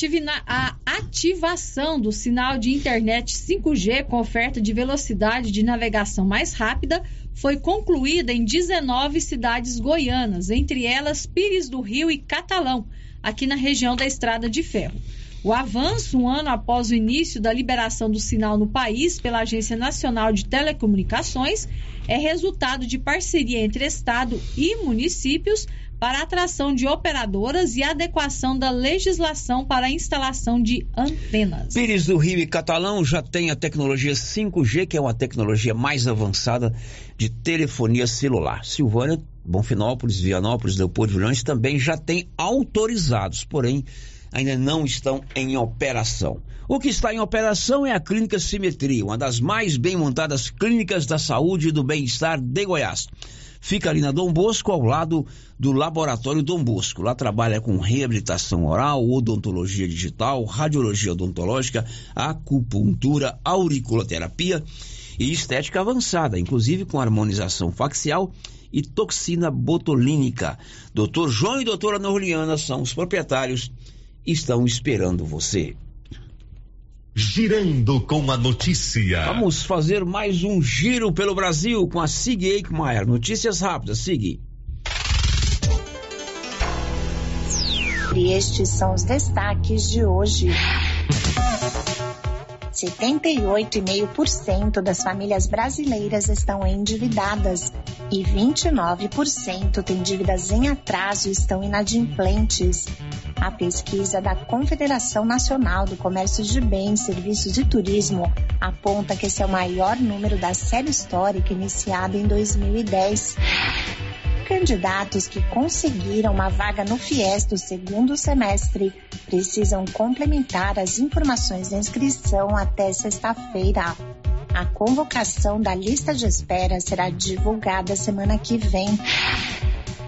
a ativação do sinal de internet 5G com oferta de velocidade de navegação mais rápida foi concluída em 19 cidades goianas, entre elas Pires do Rio e Catalão, aqui na região da Estrada de Ferro. O avanço, um ano após o início da liberação do sinal no país pela Agência Nacional de Telecomunicações, é resultado de parceria entre Estado e municípios para atração de operadoras e adequação da legislação para a instalação de antenas. Pires do Rio e Catalão já tem a tecnologia 5G, que é uma tecnologia mais avançada de telefonia celular. Silvânia, Bonfinópolis, Vianópolis, Leopoldo Vilhões também já tem autorizados, porém ainda não estão em operação. O que está em operação é a Clínica Simetria, uma das mais bem montadas clínicas da saúde e do bem-estar de Goiás. Fica ali na Dom Bosco, ao lado do Laboratório Dom Bosco. Lá trabalha com reabilitação oral, odontologia digital, radiologia odontológica, acupuntura, auriculoterapia e estética avançada, inclusive com harmonização facial e toxina botulínica. Dr. João e doutora Norliana são os proprietários estão esperando você. Girando com a notícia. Vamos fazer mais um giro pelo Brasil com a Sig Eichmeier. Notícias rápidas, Sig. E estes são os destaques de hoje. 78,5% das famílias brasileiras estão endividadas e 29% têm dívidas em atraso e estão inadimplentes. A pesquisa da Confederação Nacional do Comércio de Bens, Serviços e Turismo aponta que esse é o maior número da série histórica iniciada em 2010 candidatos que conseguiram uma vaga no FIES do segundo semestre precisam complementar as informações da inscrição até sexta-feira. A convocação da lista de espera será divulgada semana que vem.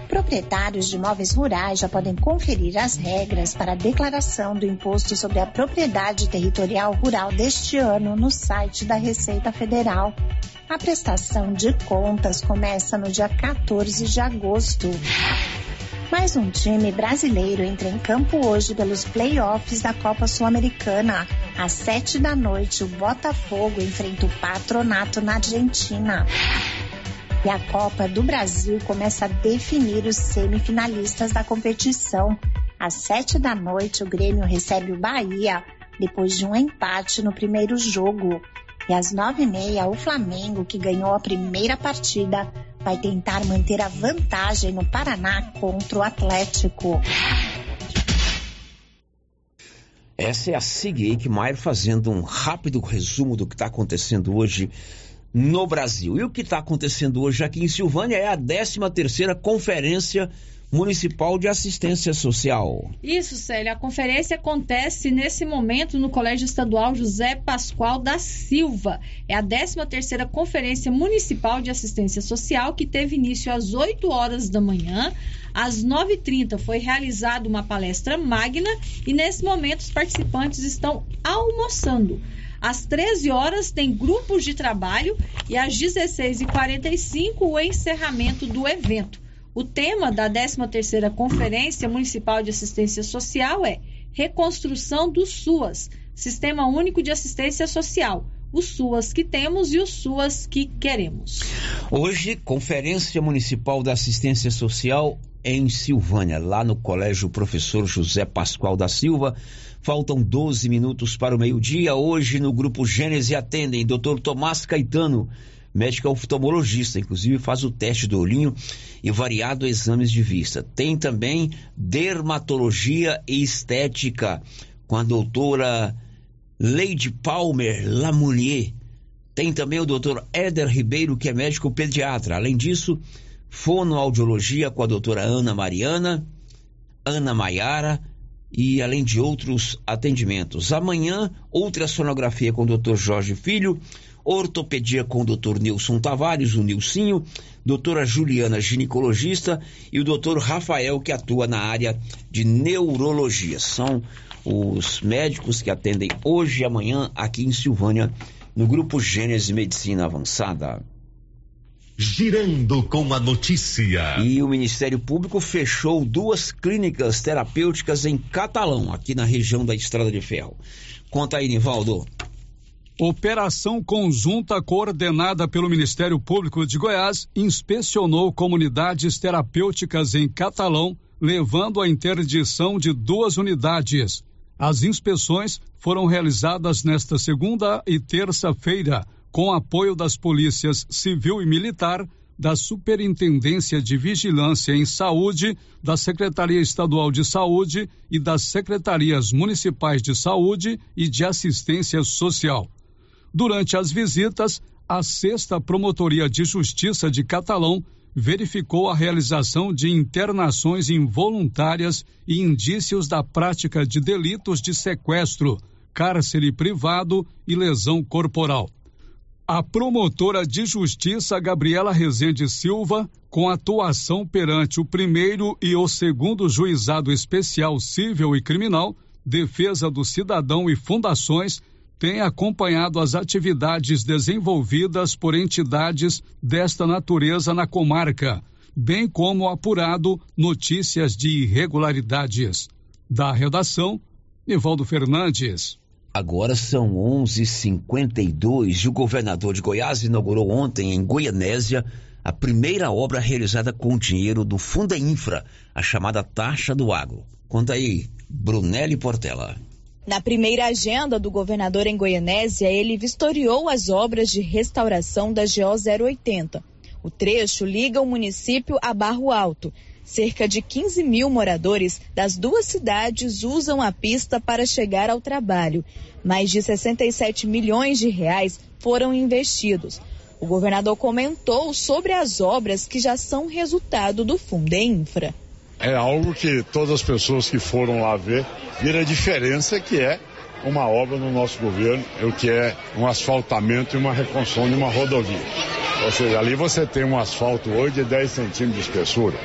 Proprietários de imóveis rurais já podem conferir as regras para a declaração do Imposto sobre a Propriedade Territorial Rural deste ano no site da Receita Federal. A prestação de contas começa no dia 14 de agosto. Mais um time brasileiro entra em campo hoje pelos playoffs da Copa Sul-Americana. Às sete da noite, o Botafogo enfrenta o Patronato na Argentina. E a Copa do Brasil começa a definir os semifinalistas da competição. Às sete da noite, o Grêmio recebe o Bahia, depois de um empate no primeiro jogo. E às nove e meia, o Flamengo, que ganhou a primeira partida, vai tentar manter a vantagem no Paraná contra o Atlético. Essa é a Sig Eichmeier fazendo um rápido resumo do que está acontecendo hoje no Brasil. E o que está acontecendo hoje aqui em Silvânia é a 13 terceira Conferência Municipal de Assistência Social. Isso, Célia. A conferência acontece nesse momento no Colégio Estadual José Pascoal da Silva. É a 13ª Conferência Municipal de Assistência Social que teve início às 8 horas da manhã. Às 9h30 foi realizada uma palestra magna e nesse momento os participantes estão almoçando. Às 13 horas tem grupos de trabalho e às 16h45 o encerramento do evento. O tema da 13ª Conferência Municipal de Assistência Social é Reconstrução do SUAS, Sistema Único de Assistência Social. Os SUAS que temos e os SUAS que queremos. Hoje, Conferência Municipal da Assistência Social em Silvânia, lá no Colégio Professor José Pascoal da Silva. Faltam 12 minutos para o meio-dia. Hoje, no Grupo Gênese, atendem Dr. Tomás Caetano, médico oftalmologista, inclusive faz o teste do olhinho e variado exames de vista. Tem também dermatologia e estética com a doutora Leide Palmer Lamounier. Tem também o doutor Éder Ribeiro, que é médico pediatra. Além disso, fonoaudiologia com a doutora Ana Mariana, Ana Maiara e além de outros atendimentos. Amanhã, ultrassonografia com o doutor Jorge Filho, ortopedia com o doutor Nilson Tavares, o Nilcinho, doutora Juliana, ginecologista, e o doutor Rafael, que atua na área de neurologia. São os médicos que atendem hoje e amanhã aqui em Silvânia, no Grupo Gênese Medicina Avançada. Girando com a notícia. E o Ministério Público fechou duas clínicas terapêuticas em Catalão, aqui na região da Estrada de Ferro. Conta aí, Nivaldo. Operação conjunta coordenada pelo Ministério Público de Goiás inspecionou comunidades terapêuticas em Catalão, levando à interdição de duas unidades. As inspeções foram realizadas nesta segunda e terça-feira, com apoio das polícias civil e militar, da Superintendência de Vigilância em Saúde, da Secretaria Estadual de Saúde e das Secretarias Municipais de Saúde e de Assistência Social. Durante as visitas, a Sexta Promotoria de Justiça de Catalão verificou a realização de internações involuntárias e indícios da prática de delitos de sequestro, cárcere privado e lesão corporal. A promotora de justiça Gabriela Rezende Silva, com atuação perante o primeiro e o segundo juizado especial civil e criminal, defesa do cidadão e fundações, tem acompanhado as atividades desenvolvidas por entidades desta natureza na comarca, bem como apurado notícias de irregularidades. Da redação, Nivaldo Fernandes. Agora são 11:52 e o governador de Goiás inaugurou ontem em Goianésia a primeira obra realizada com dinheiro do Funda Infra, a chamada Taxa do Agro. Conta aí, Brunelli Portela. Na primeira agenda do governador em Goianésia, ele vistoriou as obras de restauração da GO 080. O trecho liga o município a Barro Alto. Cerca de 15 mil moradores das duas cidades usam a pista para chegar ao trabalho. Mais de 67 milhões de reais foram investidos. O governador comentou sobre as obras que já são resultado do Funde Infra. É algo que todas as pessoas que foram lá ver viram a diferença que é uma obra no nosso governo, o que é um asfaltamento e uma reconstrução de uma rodovia. Ou seja, ali você tem um asfalto hoje de 10 centímetros de espessura.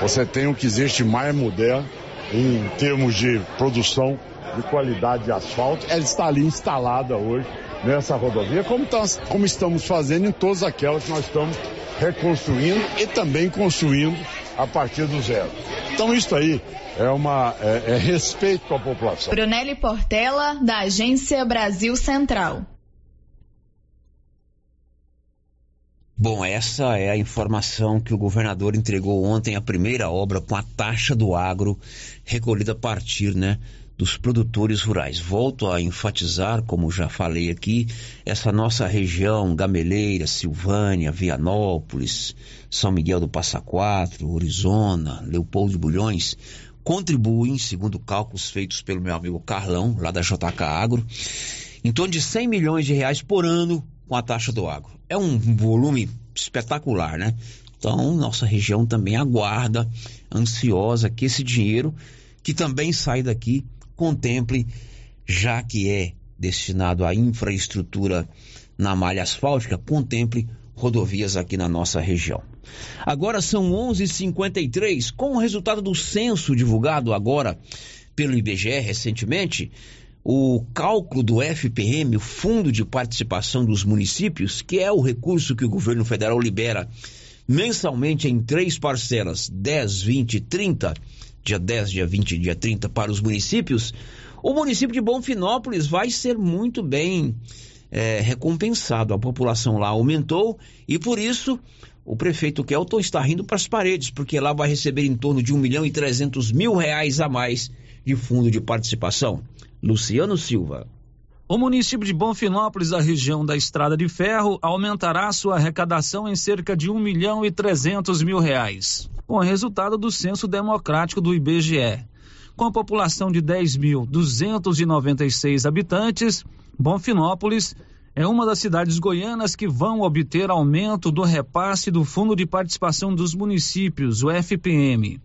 Você tem o que existe mais moderno em termos de produção de qualidade de asfalto. Ela está ali instalada hoje nessa rodovia, como, tá, como estamos fazendo em todas aquelas que nós estamos reconstruindo e também construindo a partir do zero. Então isso aí é uma é, é respeito com a população. Brunelli Portela, da Agência Brasil Central. Bom, essa é a informação que o governador entregou ontem, a primeira obra com a taxa do agro recolhida a partir, né, dos produtores rurais. Volto a enfatizar, como já falei aqui, essa nossa região, Gameleira, Silvânia, Vianópolis, São Miguel do Passa Quatro, Orizona, Leopoldo de Bulhões, contribuem, segundo cálculos feitos pelo meu amigo Carlão, lá da JK Agro, em torno de 100 milhões de reais por ano com a taxa do agro. É um volume espetacular, né? Então, nossa região também aguarda, ansiosa, que esse dinheiro, que também sai daqui, contemple, já que é destinado à infraestrutura na malha asfáltica, contemple rodovias aqui na nossa região. Agora são 11:53, com o resultado do censo divulgado agora pelo IBGE recentemente, o cálculo do FPM, o Fundo de Participação dos Municípios, que é o recurso que o governo federal libera mensalmente em três parcelas, 10, 20 e 30, dia 10, dia 20 e dia 30 para os municípios, o município de Bonfinópolis vai ser muito bem é, recompensado. A população lá aumentou e por isso o prefeito Kelton está rindo para as paredes, porque lá vai receber em torno de 1 milhão e 300 mil reais a mais de fundo de participação. Luciano Silva. O município de Bonfinópolis, a região da Estrada de Ferro, aumentará sua arrecadação em cerca de 1 milhão e 300 mil reais, com o resultado do censo democrático do IBGE. Com a população de 10.296 habitantes, Bonfinópolis é uma das cidades goianas que vão obter aumento do repasse do Fundo de Participação dos Municípios, o FPM.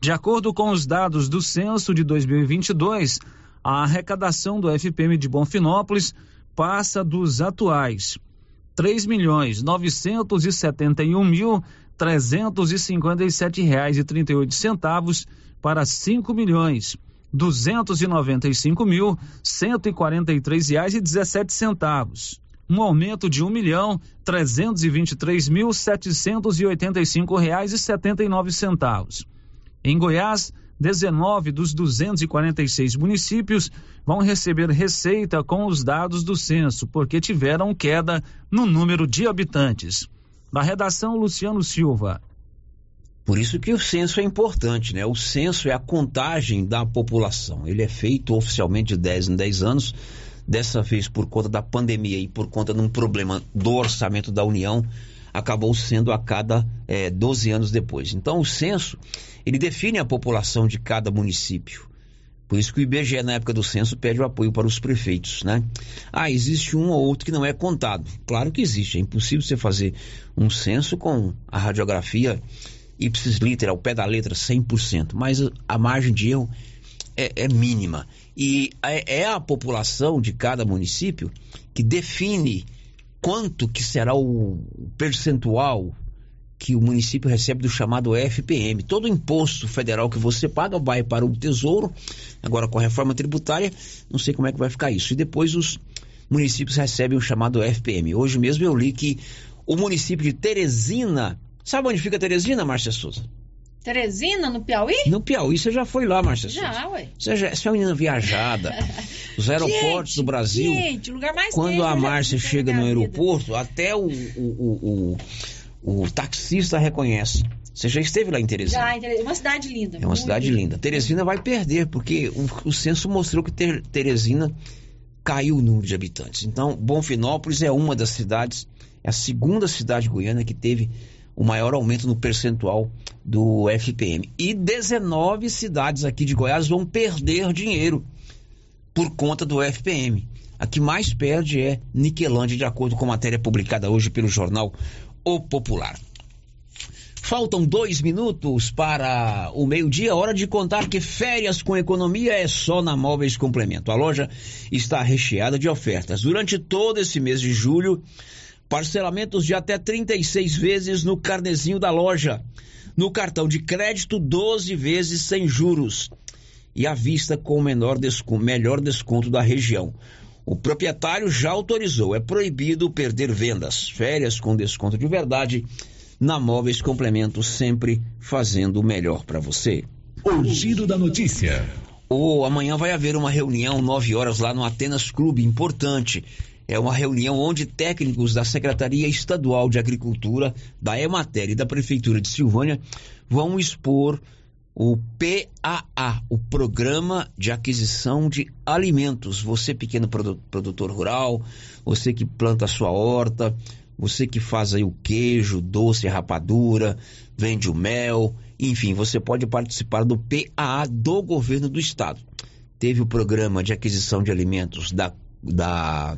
De acordo com os dados do censo de 2022, a arrecadação do FPM de Bonfinópolis passa dos atuais três milhões novecentos e setenta e um mil trezentos e cinquenta e sete reais e trinta e oito centavos para cinco milhões duzentos e noventa e cinco mil cento e quarenta e três reais e dezessete centavos um aumento de um milhão trezentos e vinte e três mil setecentos e oitenta e cinco reais e setenta e nove centavos em Goiás 19 dos 246 municípios vão receber receita com os dados do censo, porque tiveram queda no número de habitantes. Da redação, Luciano Silva. Por isso que o censo é importante, né? O censo é a contagem da população. Ele é feito oficialmente de 10 em 10 anos. Dessa vez, por conta da pandemia e por conta de um problema do orçamento da União, acabou sendo a cada é, 12 anos depois. Então, o censo ele define a população de cada município. Por isso que o IBGE, na época do censo, pede o apoio para os prefeitos, né? Ah, existe um ou outro que não é contado. Claro que existe. É impossível você fazer um censo com a radiografia ipsis literal, ao pé da letra, 100%. Mas a margem de erro é, é mínima. E é, é a população de cada município que define quanto que será o percentual que o município recebe do chamado FPM. Todo imposto federal que você paga vai para o Tesouro. Agora com a reforma tributária, não sei como é que vai ficar isso. E depois os municípios recebem o chamado FPM. Hoje mesmo eu li que o município de Teresina, sabe onde fica Teresina, Márcia Souza? Teresina, no Piauí? No Piauí, você já foi lá, Márcia Souza. Já, ué. Você, já, você é uma menina viajada. Os aeroportos Gente, do Brasil. Gente, o lugar mais Quando a Márcia chega no vida. aeroporto, até o, o, o, o taxista reconhece. Você já esteve lá em Teresina? Já, Teresina. uma cidade linda. É uma cidade linda. Teresina vai perder, porque o, o censo mostrou que Ter- Teresina caiu o número de habitantes. Então, Bonfinópolis é uma das cidades, é a segunda cidade goiana que teve o maior aumento no percentual do FPM. E 19 cidades aqui de Goiás vão perder dinheiro por conta do FPM. A que mais perde é Niquelândia, de acordo com matéria publicada hoje pelo jornal O Popular. Faltam dois minutos para o meio-dia, hora de contar que férias com economia é só na Móveis Complemento. A loja está recheada de ofertas. Durante todo esse mês de julho, parcelamentos de até 36 vezes no carnezinho da loja. No cartão de crédito, 12 vezes sem juros. E à vista com o menor desconto, melhor desconto da região. O proprietário já autorizou, é proibido perder vendas. Férias com desconto de verdade na Móveis Complemento, sempre fazendo o melhor para você. O giro da notícia. Ou amanhã vai haver uma reunião, 9 horas, lá no Atenas Clube, importante. É uma reunião onde técnicos da Secretaria Estadual de Agricultura, da Emater e da Prefeitura de Silvânia vão expor o PAA, o Programa de Aquisição de Alimentos. Você, pequeno produ- produtor rural, você que planta a sua horta, você que faz aí o queijo, doce, rapadura, vende o mel, enfim, você pode participar do PAA do governo do estado. Teve o programa de aquisição de alimentos da, da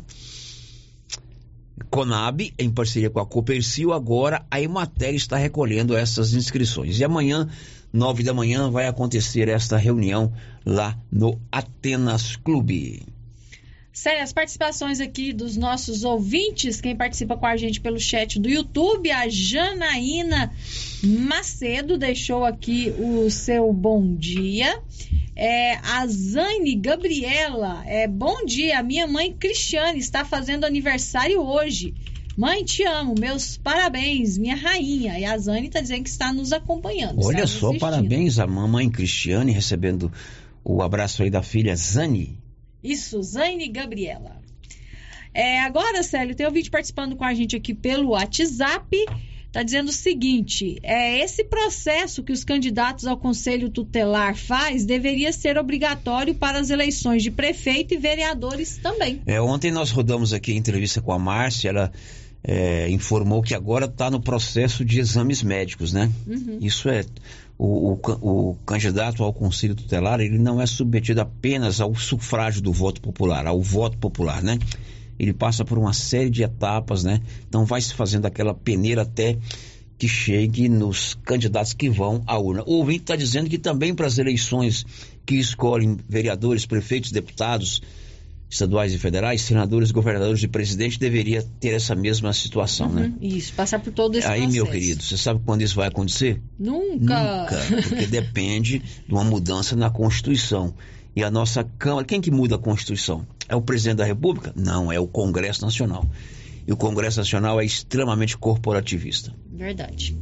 Conab, em parceria com a Copercil, agora a Emater está recolhendo essas inscrições. E amanhã, nove da manhã, vai acontecer esta reunião lá no Atenas Clube. Sério, as participações aqui dos nossos ouvintes, quem participa com a gente pelo chat do YouTube, a Janaína Macedo deixou aqui o seu bom dia. É, a Zane Gabriela, é, bom dia, minha mãe Cristiane está fazendo aniversário hoje. Mãe, te amo, meus parabéns, minha rainha. E a Zane está dizendo que está nos acompanhando. Olha nos só, assistindo. parabéns à mamãe Cristiane recebendo o abraço aí da filha Zane. Isso, Zane Gabriela. É, agora, Célio, tem ouvinte participando com a gente aqui pelo WhatsApp. Está dizendo o seguinte: é esse processo que os candidatos ao Conselho Tutelar faz deveria ser obrigatório para as eleições de prefeito e vereadores também. É, ontem nós rodamos aqui a entrevista com a Márcia, ela é, informou que agora está no processo de exames médicos, né? Uhum. Isso é o, o, o, candidato ao conselho tutelar ele não é submetido apenas ao sufrágio do voto popular, ao voto popular, né? Ele passa por uma série de etapas, né? Então vai se fazendo aquela peneira até que chegue nos candidatos que vão à urna. O ouvinte está dizendo que também para as eleições que escolhem vereadores, prefeitos, deputados, estaduais e federais, senadores, governadores e presidente deveria ter essa mesma situação, uhum, né? Isso, passar por todo esse Aí, processo. meu querido, você sabe quando isso vai acontecer? Nunca. Nunca, porque depende de uma mudança na Constituição. E a nossa Câmara, quem que muda a Constituição? É o presidente da República? Não, é o Congresso Nacional. E o Congresso Nacional é extremamente corporativista. Verdade.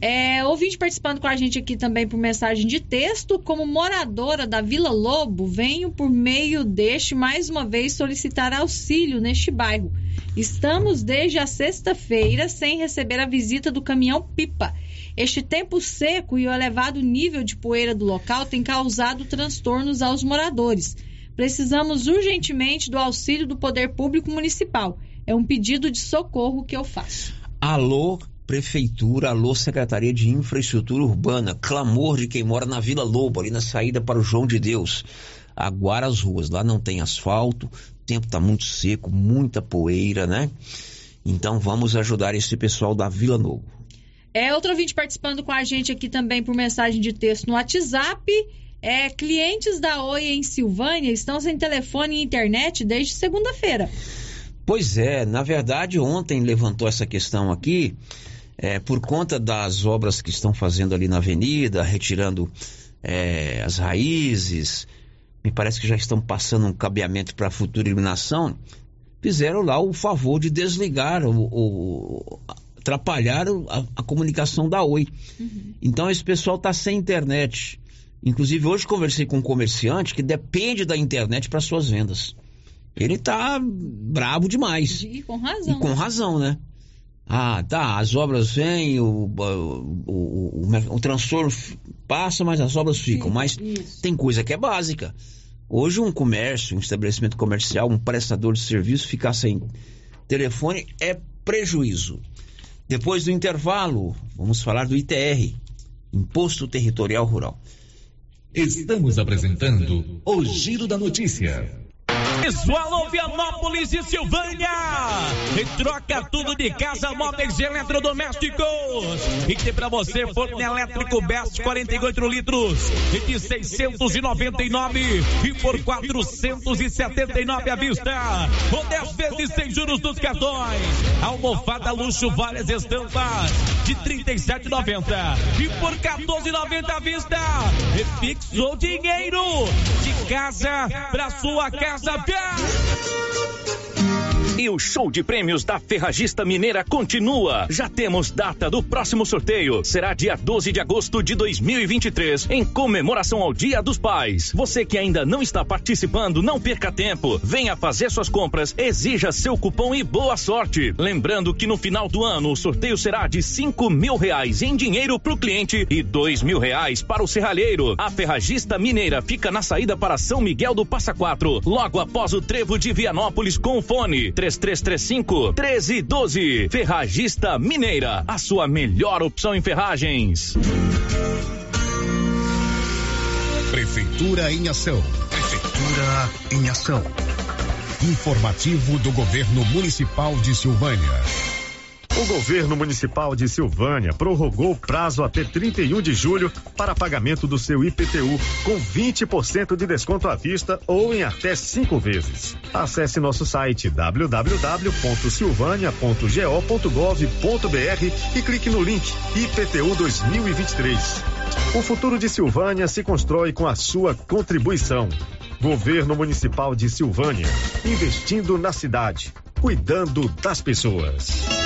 É, ouvinte participando com a gente aqui também por mensagem de texto, como moradora da Vila Lobo, venho por meio deste mais uma vez solicitar auxílio neste bairro. Estamos desde a sexta-feira sem receber a visita do caminhão pipa. Este tempo seco e o elevado nível de poeira do local tem causado transtornos aos moradores. Precisamos urgentemente do auxílio do Poder Público Municipal. É um pedido de socorro que eu faço. Alô, Prefeitura, alô, Secretaria de Infraestrutura Urbana, clamor de quem mora na Vila Lobo, ali na saída para o João de Deus. Aguara as ruas, lá não tem asfalto, o tempo está muito seco, muita poeira, né? Então vamos ajudar esse pessoal da Vila Lobo. É, outro ouvinte participando com a gente aqui também por mensagem de texto no WhatsApp. É, clientes da Oi em Silvânia estão sem telefone e internet desde segunda-feira. Pois é, na verdade, ontem levantou essa questão aqui, é, por conta das obras que estão fazendo ali na avenida, retirando é, as raízes, me parece que já estão passando um cabeamento para futura iluminação, fizeram lá o favor de desligar o, o atrapalhar a, a, comunicação da Oi. Uhum. Então esse pessoal está sem internet. Inclusive hoje conversei com um comerciante que depende da internet para suas vendas. Ele tá bravo demais. E com razão. E com razão, né? Ah, tá, as obras vêm, o, o, o, o, transtorno passa, mas as obras ficam. Sim, mas isso. tem coisa que é básica. Hoje um comércio, um estabelecimento comercial, um prestador de serviço ficar sem telefone é prejuízo. Depois do intervalo, vamos falar do ITR, Imposto Territorial Rural. Estamos apresentando o Giro da Notícia. Visual Vianópolis e Silvânia. E troca tudo de casa, móveis e eletrodomésticos. E tem pra você forno elétrico Best 48 litros e de 699 e por 479 à vista. Ou 10 vezes sem juros dos cartões. Almofada luxo várias estampas de 37,90 e por 14,90 à vista. E fixou dinheiro de casa pra sua casa. 变。E o show de prêmios da Ferragista Mineira continua. Já temos data do próximo sorteio. Será dia 12 de agosto de 2023, em comemoração ao Dia dos Pais. Você que ainda não está participando, não perca tempo. Venha fazer suas compras, exija seu cupom e boa sorte. Lembrando que no final do ano o sorteio será de 5 mil reais em dinheiro para o cliente e dois mil reais para o serralheiro. A Ferragista Mineira fica na saída para São Miguel do Passa Quatro, logo após o trevo de Vianópolis com fone 3335 1312. Ferragista Mineira, a sua melhor opção em ferragens. Prefeitura em ação. Prefeitura em ação. Informativo do Governo Municipal de Silvânia. O governo municipal de Silvânia prorrogou o prazo até 31 de julho para pagamento do seu IPTU com 20% de desconto à vista ou em até cinco vezes. Acesse nosso site www.silvânia.go.gov.br e clique no link IPTU 2023. O futuro de Silvânia se constrói com a sua contribuição. Governo Municipal de Silvânia, investindo na cidade, cuidando das pessoas.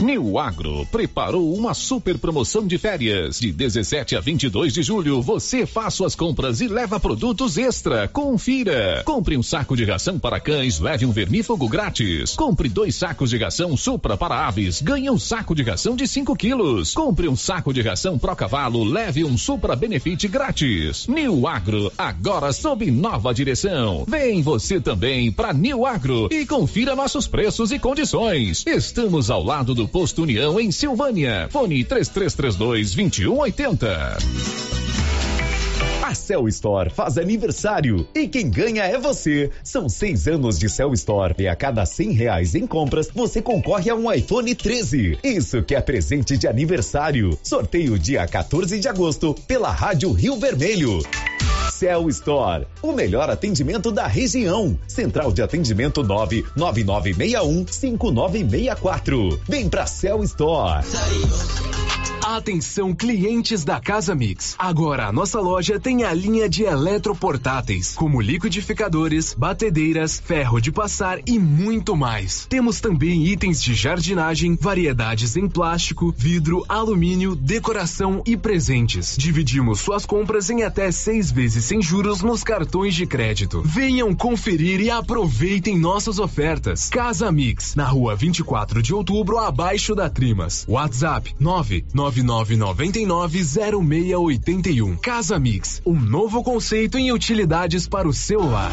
New Agro preparou uma super promoção de férias. De 17 a 22 de julho, você faz suas compras e leva produtos extra. Confira. Compre um saco de ração para cães, leve um vermífugo grátis. Compre dois sacos de ração Supra para aves, ganhe um saco de ração de 5 quilos. Compre um saco de ração Pro Cavalo, leve um Supra Benefit grátis. New Agro, agora sob nova direção. Vem você também para New Agro e confira nossos preços e condições. Estamos ao lado do Posto União em Silvânia. Fone 3332 2180. A Cell Store faz aniversário e quem ganha é você. São seis anos de Cell Store e a cada cem reais em compras você concorre a um iPhone 13. Isso que é presente de aniversário. Sorteio dia 14 de agosto pela Rádio Rio Vermelho. Cell Store, o melhor atendimento da região. Central de atendimento 99961 5964. Vem pra Cell Store. Atenção clientes da Casa Mix. Agora a nossa loja tem a linha de eletroportáteis, como liquidificadores, batedeiras, ferro de passar e muito mais. Temos também itens de jardinagem, variedades em plástico, vidro, alumínio, decoração e presentes. Dividimos suas compras em até seis vezes sem juros nos cartões de crédito. Venham conferir e aproveitem nossas ofertas. Casa Mix, na rua 24 de outubro, abaixo da Trimas. WhatsApp 999990681. Casa Mix, um novo conceito em utilidades para o seu lar.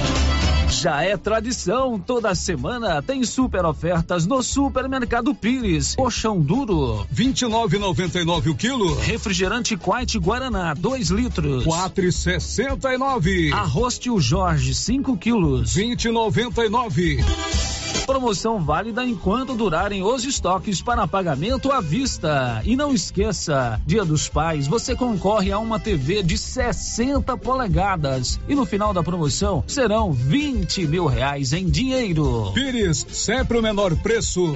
Já é tradição, toda semana tem super ofertas no Supermercado Pires. Colchão duro, 29,99 o quilo. refrigerante Quite Guaraná, 2 litros. 4,69. Arroz Tio Jorge, 5 quilos. 20,99. Promoção válida enquanto durarem os estoques para pagamento à vista. E não esqueça, Dia dos Pais, você concorre a uma TV de 60 polegadas. E no final da promoção serão 20 mil reais em dinheiro. Pires, sempre o menor preço.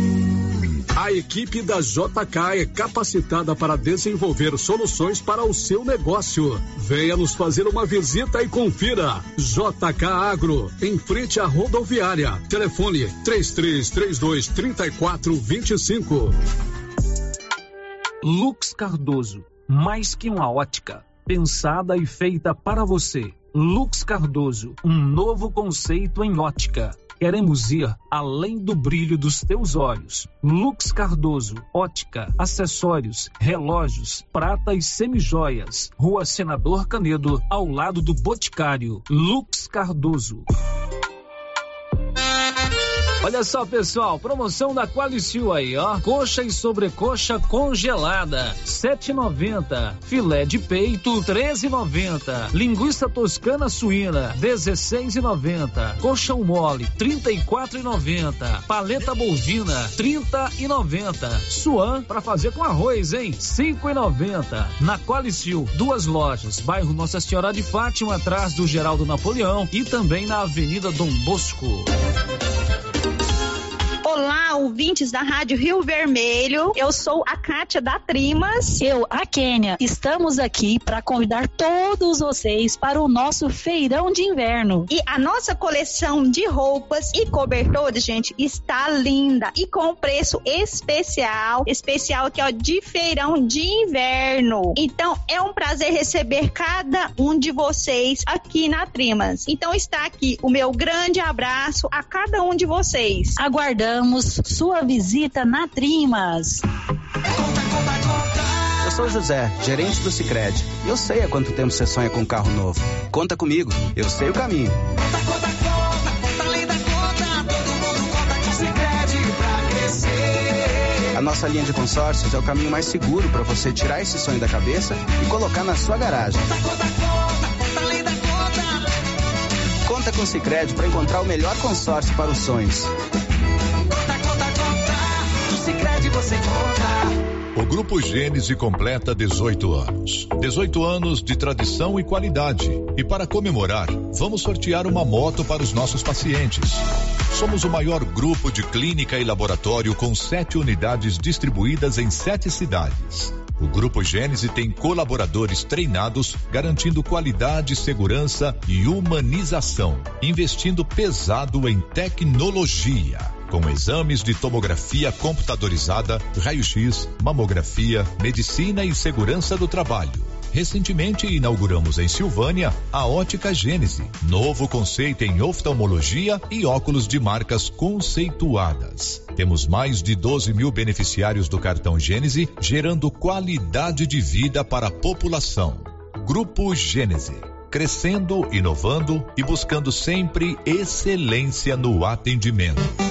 A equipe da JK é capacitada para desenvolver soluções para o seu negócio. Venha nos fazer uma visita e confira. JK Agro, em frente à rodoviária. Telefone 3332 3425. Lux Cardoso, mais que uma ótica, pensada e feita para você. Lux Cardoso, um novo conceito em ótica. Queremos ir além do brilho dos teus olhos. Lux Cardoso, ótica, acessórios, relógios, prata e semijoias. Rua Senador Canedo, ao lado do Boticário. Lux Cardoso. Olha só, pessoal, promoção da Qualicil aí, ó. Coxa e sobrecoxa congelada, 7,90. Filé de peito, 13,90. Linguiça toscana suína, 16,90. Colchão mole, 34,90. Paleta bovina, 30,90. Suan para fazer com arroz, hein? 5,90. Na Qualicil, duas lojas, bairro Nossa Senhora de Fátima, atrás do Geraldo Napoleão e também na Avenida Dom Bosco. Olá, ouvintes da Rádio Rio Vermelho. Eu sou a Kátia da Trimas. Eu, a Kênia. Estamos aqui para convidar todos vocês para o nosso feirão de inverno. E a nossa coleção de roupas e cobertores, gente, está linda e com preço especial, especial aqui ó de feirão de inverno. Então é um prazer receber cada um de vocês aqui na Trimas. Então está aqui o meu grande abraço a cada um de vocês. Aguardando aguardamos sua visita na Trimas. Eu sou José, gerente do Sicredi. Eu sei há quanto tempo você sonha com um carro novo. Conta comigo, eu sei o caminho. A nossa linha de consórcios é o caminho mais seguro para você tirar esse sonho da cabeça e colocar na sua garagem. Conta, conta, conta, conta. Conta com o Sicredi para encontrar o melhor consórcio para os sonhos. Você conta. O Grupo Gênese completa 18 anos. 18 anos de tradição e qualidade. E para comemorar, vamos sortear uma moto para os nossos pacientes. Somos o maior grupo de clínica e laboratório com sete unidades distribuídas em sete cidades. O Grupo Gênese tem colaboradores treinados, garantindo qualidade, segurança e humanização, investindo pesado em tecnologia com exames de tomografia computadorizada, raio-x, mamografia, medicina e segurança do trabalho. Recentemente inauguramos em Silvânia a Ótica Gênese, novo conceito em oftalmologia e óculos de marcas conceituadas. Temos mais de 12 mil beneficiários do cartão Gênese, gerando qualidade de vida para a população. Grupo Gênese, crescendo, inovando e buscando sempre excelência no atendimento.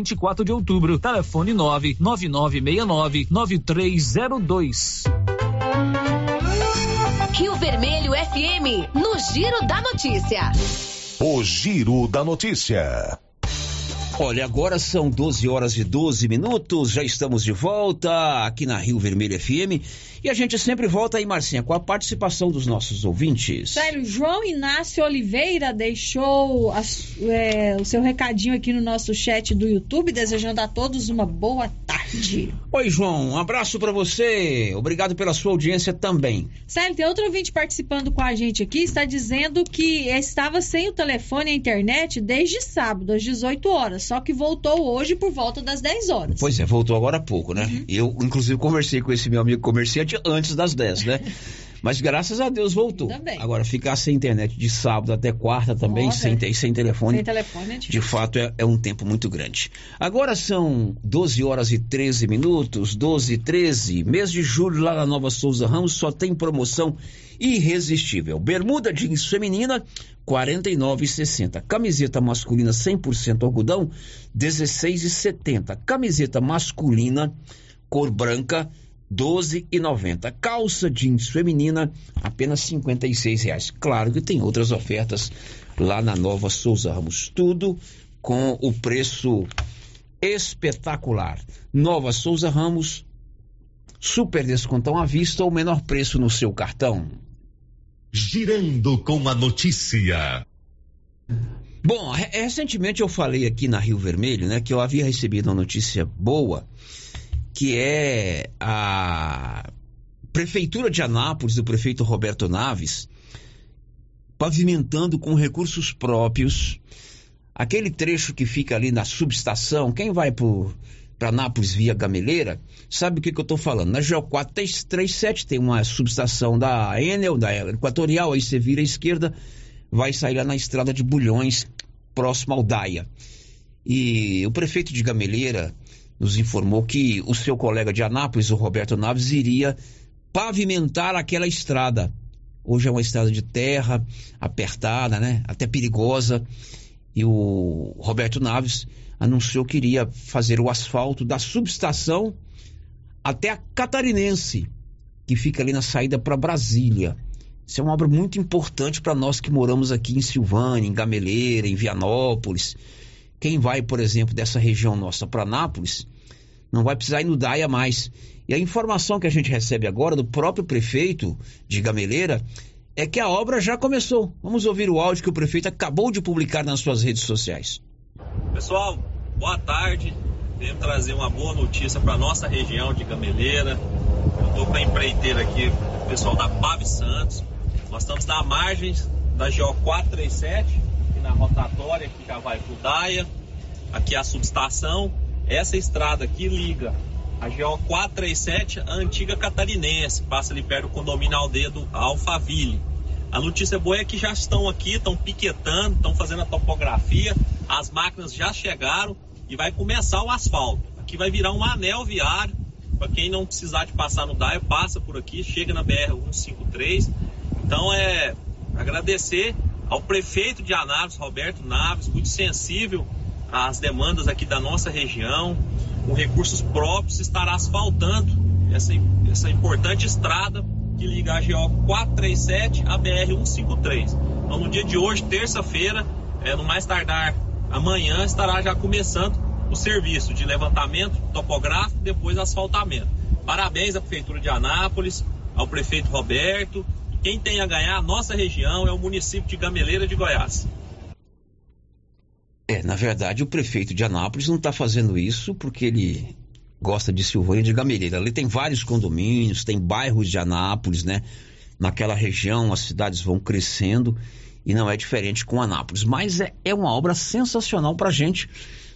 24 de outubro. Telefone 99969 9302. Rio Vermelho FM, no Giro da Notícia. O Giro da Notícia. Olha, agora são 12 horas e 12 minutos, já estamos de volta aqui na Rio Vermelho FM e a gente sempre volta aí, Marcinha, com a participação dos nossos ouvintes. Sério, João Inácio Oliveira deixou a, é, o seu recadinho aqui no nosso chat do YouTube, desejando a todos uma boa tarde. Oi, João, um abraço para você. Obrigado pela sua audiência também. Sério, tem outro ouvinte participando com a gente aqui, está dizendo que estava sem o telefone e a internet desde sábado, às 18 horas, só que voltou hoje por volta das 10 horas. Pois é, voltou agora há pouco, né? Uhum. Eu, inclusive, conversei com esse meu amigo comerciante antes das 10, né? Mas graças a Deus voltou. Agora, ficar sem internet de sábado até quarta também, Nossa, sem, é. sem telefone. Sem telefone é De fato, é, é, um tempo muito grande. Agora são 12 horas e 13 minutos, 12 e 13. Mês de julho, lá na Nova Souza Ramos, só tem promoção irresistível. Bermuda jeans feminina, 49,60. Camiseta masculina 100% algodão, 16,70. Camiseta masculina, cor branca, 12,90. Calça jeans feminina, apenas 56 reais. Claro que tem outras ofertas lá na Nova Souza Ramos. Tudo com o preço espetacular. Nova Souza Ramos, super descontão à vista ou menor preço no seu cartão. Girando com a notícia. Bom, recentemente eu falei aqui na Rio Vermelho, né, que eu havia recebido uma notícia boa que é a Prefeitura de Anápolis, do prefeito Roberto Naves, pavimentando com recursos próprios aquele trecho que fica ali na subestação. Quem vai para Anápolis via Gameleira, sabe o que, que eu estou falando. Na GO 437 tem uma subestação da Enel, da Equatorial, aí você vira à esquerda, vai sair lá na estrada de Bulhões, próximo ao Daia. E o prefeito de Gameleira, nos informou que o seu colega de Anápolis, o Roberto Naves, iria pavimentar aquela estrada. Hoje é uma estrada de terra, apertada, né? Até perigosa. e o Roberto Naves anunciou que iria fazer o asfalto da subestação até a Catarinense, que fica ali na saída para Brasília. Isso é uma obra muito importante para nós que moramos aqui em Silvânia, em Gameleira, em Vianópolis. Quem vai, por exemplo, dessa região nossa para Nápoles, não vai precisar ir no DAIA mais. E a informação que a gente recebe agora do próprio prefeito de Gameleira é que a obra já começou. Vamos ouvir o áudio que o prefeito acabou de publicar nas suas redes sociais. Pessoal, boa tarde. Venho trazer uma boa notícia para nossa região de Gameleira. Eu estou com a empreiteira aqui, o pessoal da Pab Santos. Nós estamos na margem da GO 437, aqui na rotatória que já vai para o Daia. Aqui é a subestação. Essa estrada aqui liga a GO 437, a antiga catarinense, passa ali perto do condomínio Aldeia do Alphaville. A notícia boa é que já estão aqui, estão piquetando, estão fazendo a topografia, as máquinas já chegaram e vai começar o asfalto. Aqui vai virar um anel viário, para quem não precisar de passar no DAE, passa por aqui, chega na BR 153. Então é agradecer ao prefeito de Anápolis, Roberto Naves, muito sensível às demandas aqui da nossa região, com recursos próprios, estará asfaltando essa, essa importante estrada que liga a GO 437 à BR 153. Então, no dia de hoje, terça-feira, é, no mais tardar amanhã, estará já começando o serviço de levantamento topográfico e depois asfaltamento. Parabéns à Prefeitura de Anápolis, ao prefeito Roberto. E quem tem a ganhar a nossa região é o município de Gameleira de Goiás. É, na verdade, o prefeito de Anápolis não está fazendo isso porque ele gosta de Silvânia de Gameleira. Ali tem vários condomínios, tem bairros de Anápolis, né? Naquela região as cidades vão crescendo e não é diferente com Anápolis. Mas é, é uma obra sensacional para gente.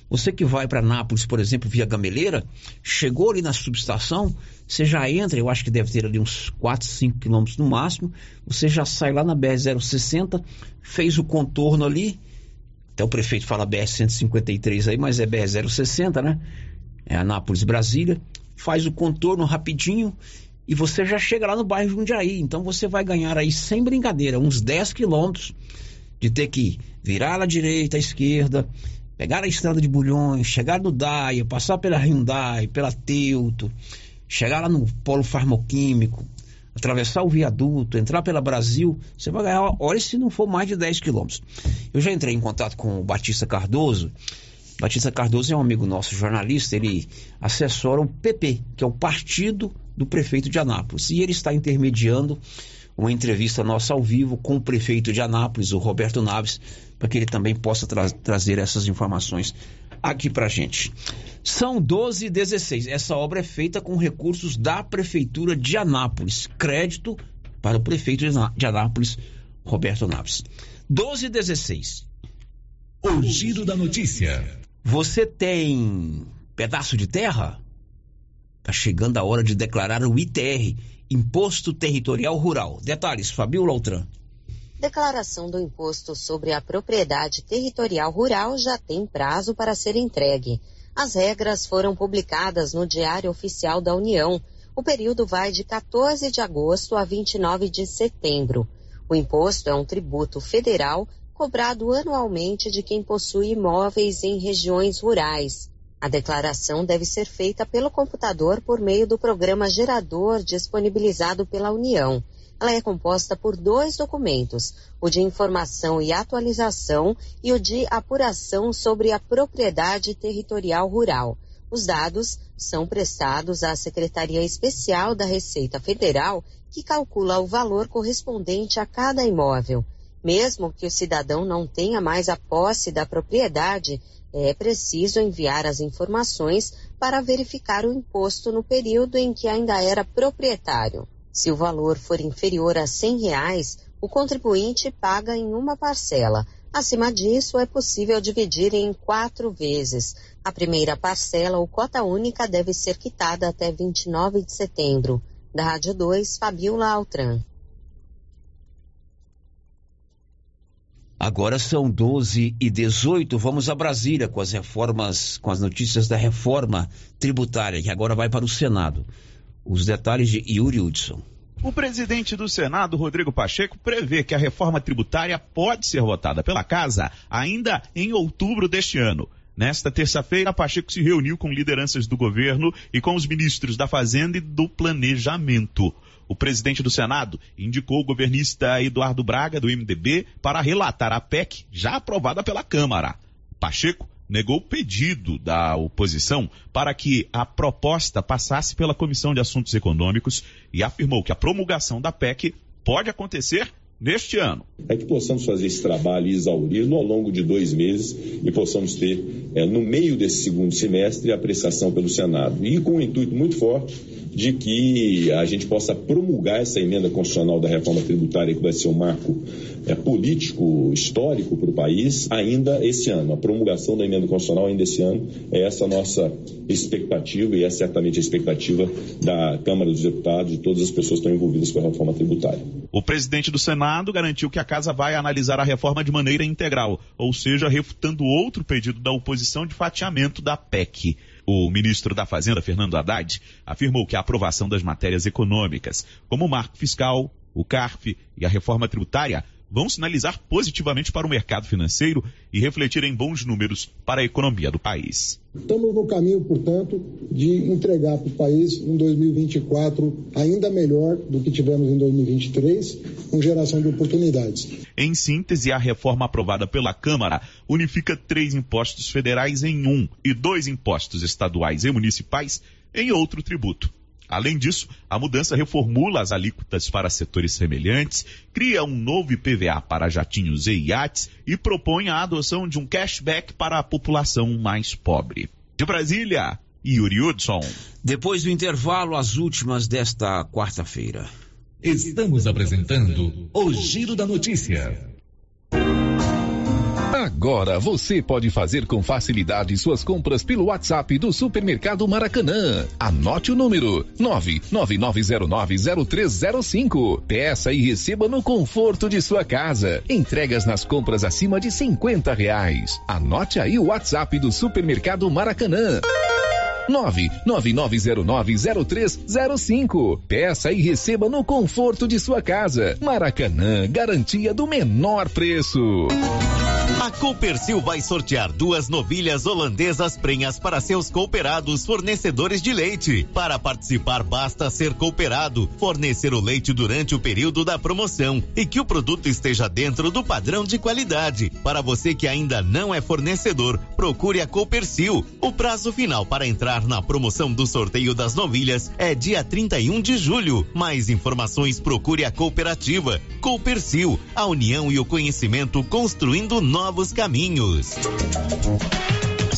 Você que vai para Anápolis, por exemplo, via Gameleira, chegou ali na subestação, você já entra, eu acho que deve ter ali uns 4, 5 quilômetros no máximo, você já sai lá na BR-060, fez o contorno ali, até o prefeito fala BR-153 aí, mas é BR-060, né? É Anápolis, Brasília. Faz o contorno rapidinho e você já chega lá no bairro Jundiaí. Então você vai ganhar aí, sem brincadeira, uns 10 quilômetros de ter que virar à direita, à esquerda, pegar a estrada de Bulhões, chegar no Daia, passar pela Hyundai, pela Teuto, chegar lá no polo farmoquímico, atravessar o viaduto, entrar pela Brasil, você vai ganhar, olha se não for mais de 10 quilômetros. Eu já entrei em contato com o Batista Cardoso. Batista Cardoso é um amigo nosso, jornalista, ele assessora o PP, que é o partido do prefeito de Anápolis. E ele está intermediando uma entrevista nossa ao vivo com o prefeito de Anápolis, o Roberto Naves, para que ele também possa tra trazer essas informações aqui para gente. São 12 e 16. Essa obra é feita com recursos da Prefeitura de Anápolis. Crédito para o prefeito de Anápolis, Roberto Naves. 12 e 16. O giro da notícia. Você tem pedaço de terra? Tá chegando a hora de declarar o ITR, Imposto Territorial Rural. Detalhes, Fabio Lautran. Declaração do Imposto sobre a Propriedade Territorial Rural já tem prazo para ser entregue. As regras foram publicadas no Diário Oficial da União. O período vai de 14 de agosto a 29 de setembro. O imposto é um tributo federal cobrado anualmente de quem possui imóveis em regiões rurais. A declaração deve ser feita pelo computador por meio do programa gerador disponibilizado pela União. Ela é composta por dois documentos, o de informação e atualização e o de apuração sobre a propriedade territorial rural. Os dados são prestados à Secretaria Especial da Receita Federal, que calcula o valor correspondente a cada imóvel. Mesmo que o cidadão não tenha mais a posse da propriedade, é preciso enviar as informações para verificar o imposto no período em que ainda era proprietário. Se o valor for inferior a 100 reais, o contribuinte paga em uma parcela. Acima disso, é possível dividir em quatro vezes. A primeira parcela ou cota única deve ser quitada até 29 de setembro. Da Rádio 2, Fabiola Altran. Agora são 12 e 18. Vamos a Brasília com as reformas, com as notícias da reforma tributária, que agora vai para o Senado. Os detalhes de Yuri Hudson. O presidente do Senado, Rodrigo Pacheco, prevê que a reforma tributária pode ser votada pela casa ainda em outubro deste ano. Nesta terça-feira, Pacheco se reuniu com lideranças do governo e com os ministros da Fazenda e do Planejamento. O presidente do Senado indicou o governista Eduardo Braga, do MDB, para relatar a PEC já aprovada pela Câmara. Pacheco negou o pedido da oposição para que a proposta passasse pela Comissão de Assuntos Econômicos e afirmou que a promulgação da PEC pode acontecer neste ano. É que possamos fazer esse trabalho e exaurir-lo ao longo de dois meses e possamos ter, é, no meio desse segundo semestre, a apreciação pelo Senado. E com um intuito muito forte de que a gente possa promulgar essa emenda constitucional da reforma tributária, que vai ser um marco é, político, histórico para o país, ainda esse ano. A promulgação da emenda constitucional ainda esse ano é essa nossa expectativa e é certamente a expectativa da Câmara dos Deputados e de todas as pessoas que estão envolvidas com a reforma tributária. O presidente do Senado garantiu que a casa vai analisar a reforma de maneira integral, ou seja, refutando outro pedido da oposição de fatiamento da PEC. O ministro da Fazenda, Fernando Haddad, afirmou que a aprovação das matérias econômicas, como o marco fiscal, o CARF e a reforma tributária, vão sinalizar positivamente para o mercado financeiro e refletir em bons números para a economia do país. Estamos no caminho, portanto, de entregar para o país um 2024 ainda melhor do que tivemos em 2023, com geração de oportunidades. Em síntese, a reforma aprovada pela Câmara unifica três impostos federais em um e dois impostos estaduais e municipais em outro tributo. Além disso, a mudança reformula as alíquotas para setores semelhantes, cria um novo IPVA para jatinhos e iates e propõe a adoção de um cashback para a população mais pobre. De Brasília, Yuri Hudson. Depois do intervalo, as últimas desta quarta-feira. Estamos apresentando o Giro da Notícia. Agora você pode fazer com facilidade suas compras pelo WhatsApp do Supermercado Maracanã. Anote o número 999090305. Peça e receba no conforto de sua casa. Entregas nas compras acima de 50 reais. Anote aí o WhatsApp do Supermercado Maracanã. 999090305. Peça e receba no conforto de sua casa. Maracanã, garantia do menor preço. A Coopercil vai sortear duas novilhas holandesas prenhas para seus cooperados fornecedores de leite. Para participar, basta ser cooperado, fornecer o leite durante o período da promoção e que o produto esteja dentro do padrão de qualidade. Para você que ainda não é fornecedor, procure a Coopercil. O prazo final para entrar na promoção do sorteio das novilhas é dia 31 de julho. Mais informações procure a cooperativa Coopercil, a união e o conhecimento construindo novos caminhos.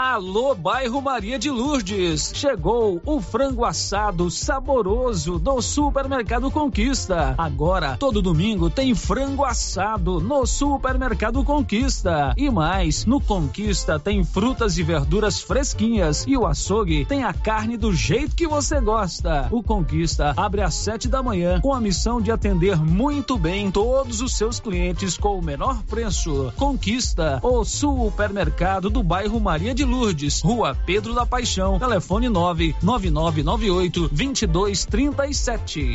Alô, bairro Maria de Lourdes. Chegou o frango assado saboroso do Supermercado Conquista. Agora, todo domingo tem frango assado no Supermercado Conquista. E mais, no Conquista tem frutas e verduras fresquinhas e o açougue tem a carne do jeito que você gosta. O Conquista abre às sete da manhã com a missão de atender muito bem todos os seus clientes com o menor preço. Conquista, o supermercado do bairro Maria de Lourdes, Rua Pedro da Paixão, telefone 99998 2237.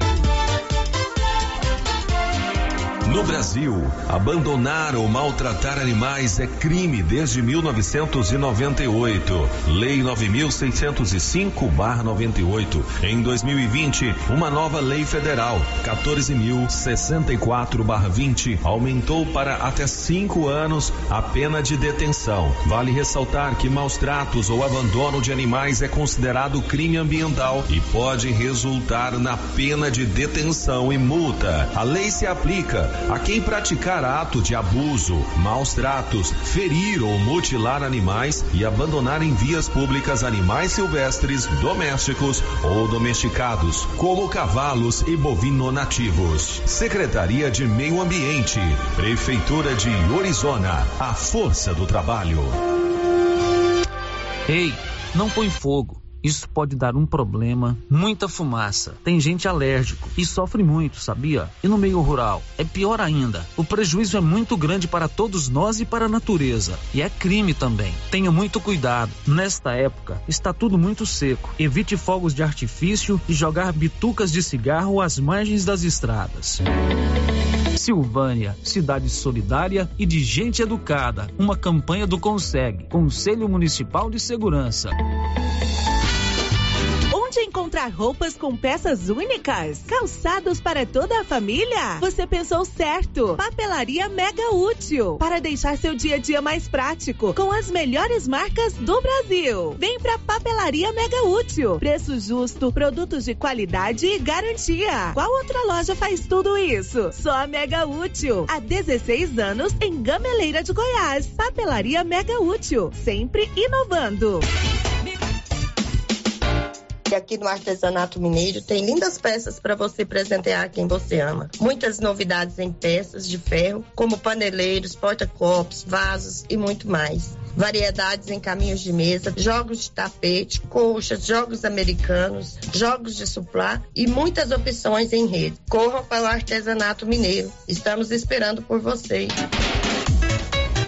No Brasil, abandonar ou maltratar animais é crime desde 1998. Lei 9605/98. Em 2020, uma nova lei federal, 14.064/20, aumentou para até cinco anos a pena de detenção. Vale ressaltar que maus tratos ou abandono de animais é considerado crime ambiental e pode resultar na pena de detenção e multa. A lei se aplica a quem praticar ato de abuso, maus tratos, ferir ou mutilar animais e abandonar em vias públicas animais silvestres, domésticos ou domesticados, como cavalos e bovino nativos. Secretaria de Meio Ambiente, Prefeitura de Orizona, a força do trabalho. Ei, não põe fogo. Isso pode dar um problema, muita fumaça. Tem gente alérgico e sofre muito, sabia? E no meio rural é pior ainda. O prejuízo é muito grande para todos nós e para a natureza. E é crime também. Tenha muito cuidado. Nesta época está tudo muito seco. Evite fogos de artifício e jogar bitucas de cigarro às margens das estradas. Silvânia, cidade solidária e de gente educada. Uma campanha do Consegue, Conselho Municipal de Segurança. Encontrar roupas com peças únicas? Calçados para toda a família? Você pensou certo. Papelaria Mega Útil. Para deixar seu dia a dia mais prático, com as melhores marcas do Brasil. Vem pra Papelaria Mega Útil. Preço justo, produtos de qualidade e garantia. Qual outra loja faz tudo isso? Só a Mega Útil. Há 16 anos em Gameleira de Goiás. Papelaria Mega Útil. Sempre inovando. E aqui no Artesanato Mineiro tem lindas peças para você presentear quem você ama. Muitas novidades em peças de ferro, como paneleiros, porta-copos, vasos e muito mais. Variedades em caminhos de mesa, jogos de tapete, colchas, jogos americanos, jogos de suplá e muitas opções em rede. Corram para o Artesanato Mineiro. Estamos esperando por você.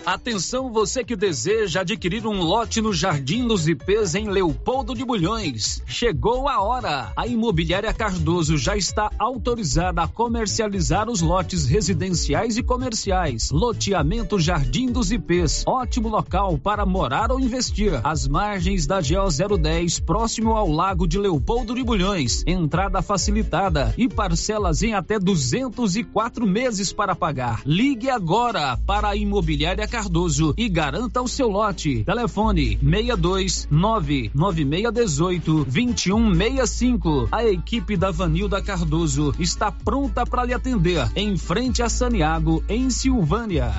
Atenção você que deseja adquirir um lote no Jardim dos IPs em Leopoldo de Bulhões. Chegou a hora. A Imobiliária Cardoso já está autorizada a comercializar os lotes residenciais e comerciais. Loteamento Jardim dos IPs. Ótimo local para morar ou investir. Às margens da GO 010, próximo ao Lago de Leopoldo de Bulhões. Entrada facilitada e parcelas em até 204 meses para pagar. Ligue agora para a Imobiliária Cardoso e garanta o seu lote. Telefone 62 99618 2165. A equipe da Vanilda Cardoso está pronta para lhe atender em frente a Saniago, em Silvânia.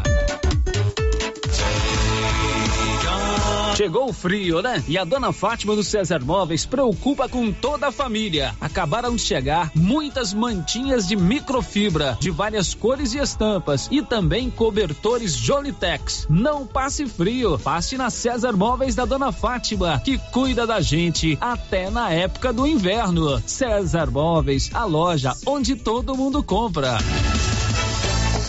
Chegou o frio, né? E a dona Fátima do César Móveis preocupa com toda a família. Acabaram de chegar muitas mantinhas de microfibra, de várias cores e estampas, e também cobertores Jolitex. Não passe frio, passe na César Móveis da dona Fátima, que cuida da gente até na época do inverno. César Móveis, a loja onde todo mundo compra.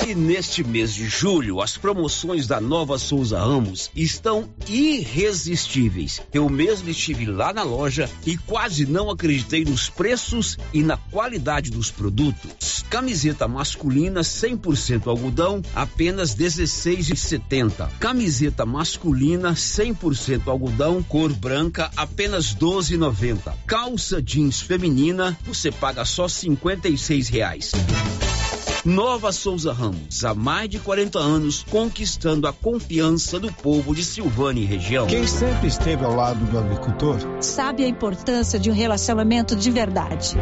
E neste mês de julho, as promoções da Nova Souza Ramos estão irresistíveis. Eu mesmo estive lá na loja e quase não acreditei nos preços e na qualidade dos produtos. Camiseta masculina 100% algodão, apenas 16,70. Camiseta masculina 100% algodão, cor branca, apenas 12,90. Calça jeans feminina, você paga só 56 reais. Nova Souza Ramos, há mais de 40 anos, conquistando a confiança do povo de Silvânia e região. Quem sempre esteve ao lado do agricultor sabe a importância de um relacionamento de verdade.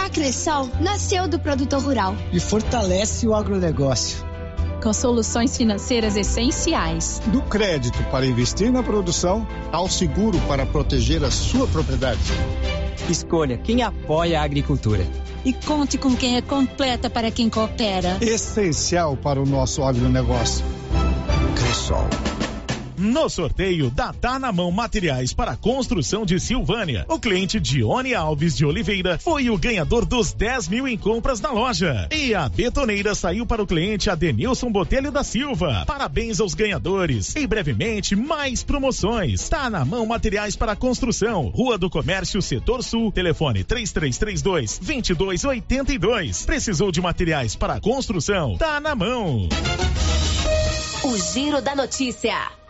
A Cressol nasceu do produtor rural e fortalece o agronegócio com soluções financeiras essenciais. Do crédito para investir na produção ao seguro para proteger a sua propriedade. Escolha quem apoia a agricultura. E conte com quem é completa para quem coopera. Essencial para o nosso agronegócio. Cressol. No sorteio da Tá na Mão Materiais para Construção de Silvânia, o cliente Dione Alves de Oliveira foi o ganhador dos 10 mil em compras na loja. E a betoneira saiu para o cliente Adenilson Botelho da Silva. Parabéns aos ganhadores. E brevemente, mais promoções. Tá na Mão Materiais para Construção, Rua do Comércio, Setor Sul, telefone 3332 2282. Precisou de materiais para construção? Tá na mão. O Giro da Notícia.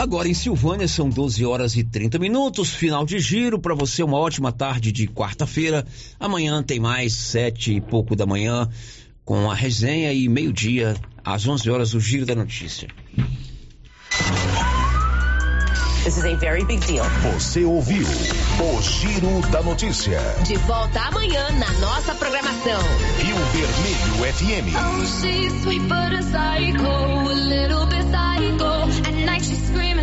Agora em Silvânia são 12 horas e 30 minutos, final de giro para você uma ótima tarde de quarta-feira. Amanhã tem mais sete e pouco da manhã com a resenha e meio-dia às 11 horas o giro da notícia. This is a very big deal. Você ouviu o Giro da Notícia. De volta amanhã na nossa programação. Rio Vermelho FM. Oh, she's sweet but a psycho, a little bit psycho.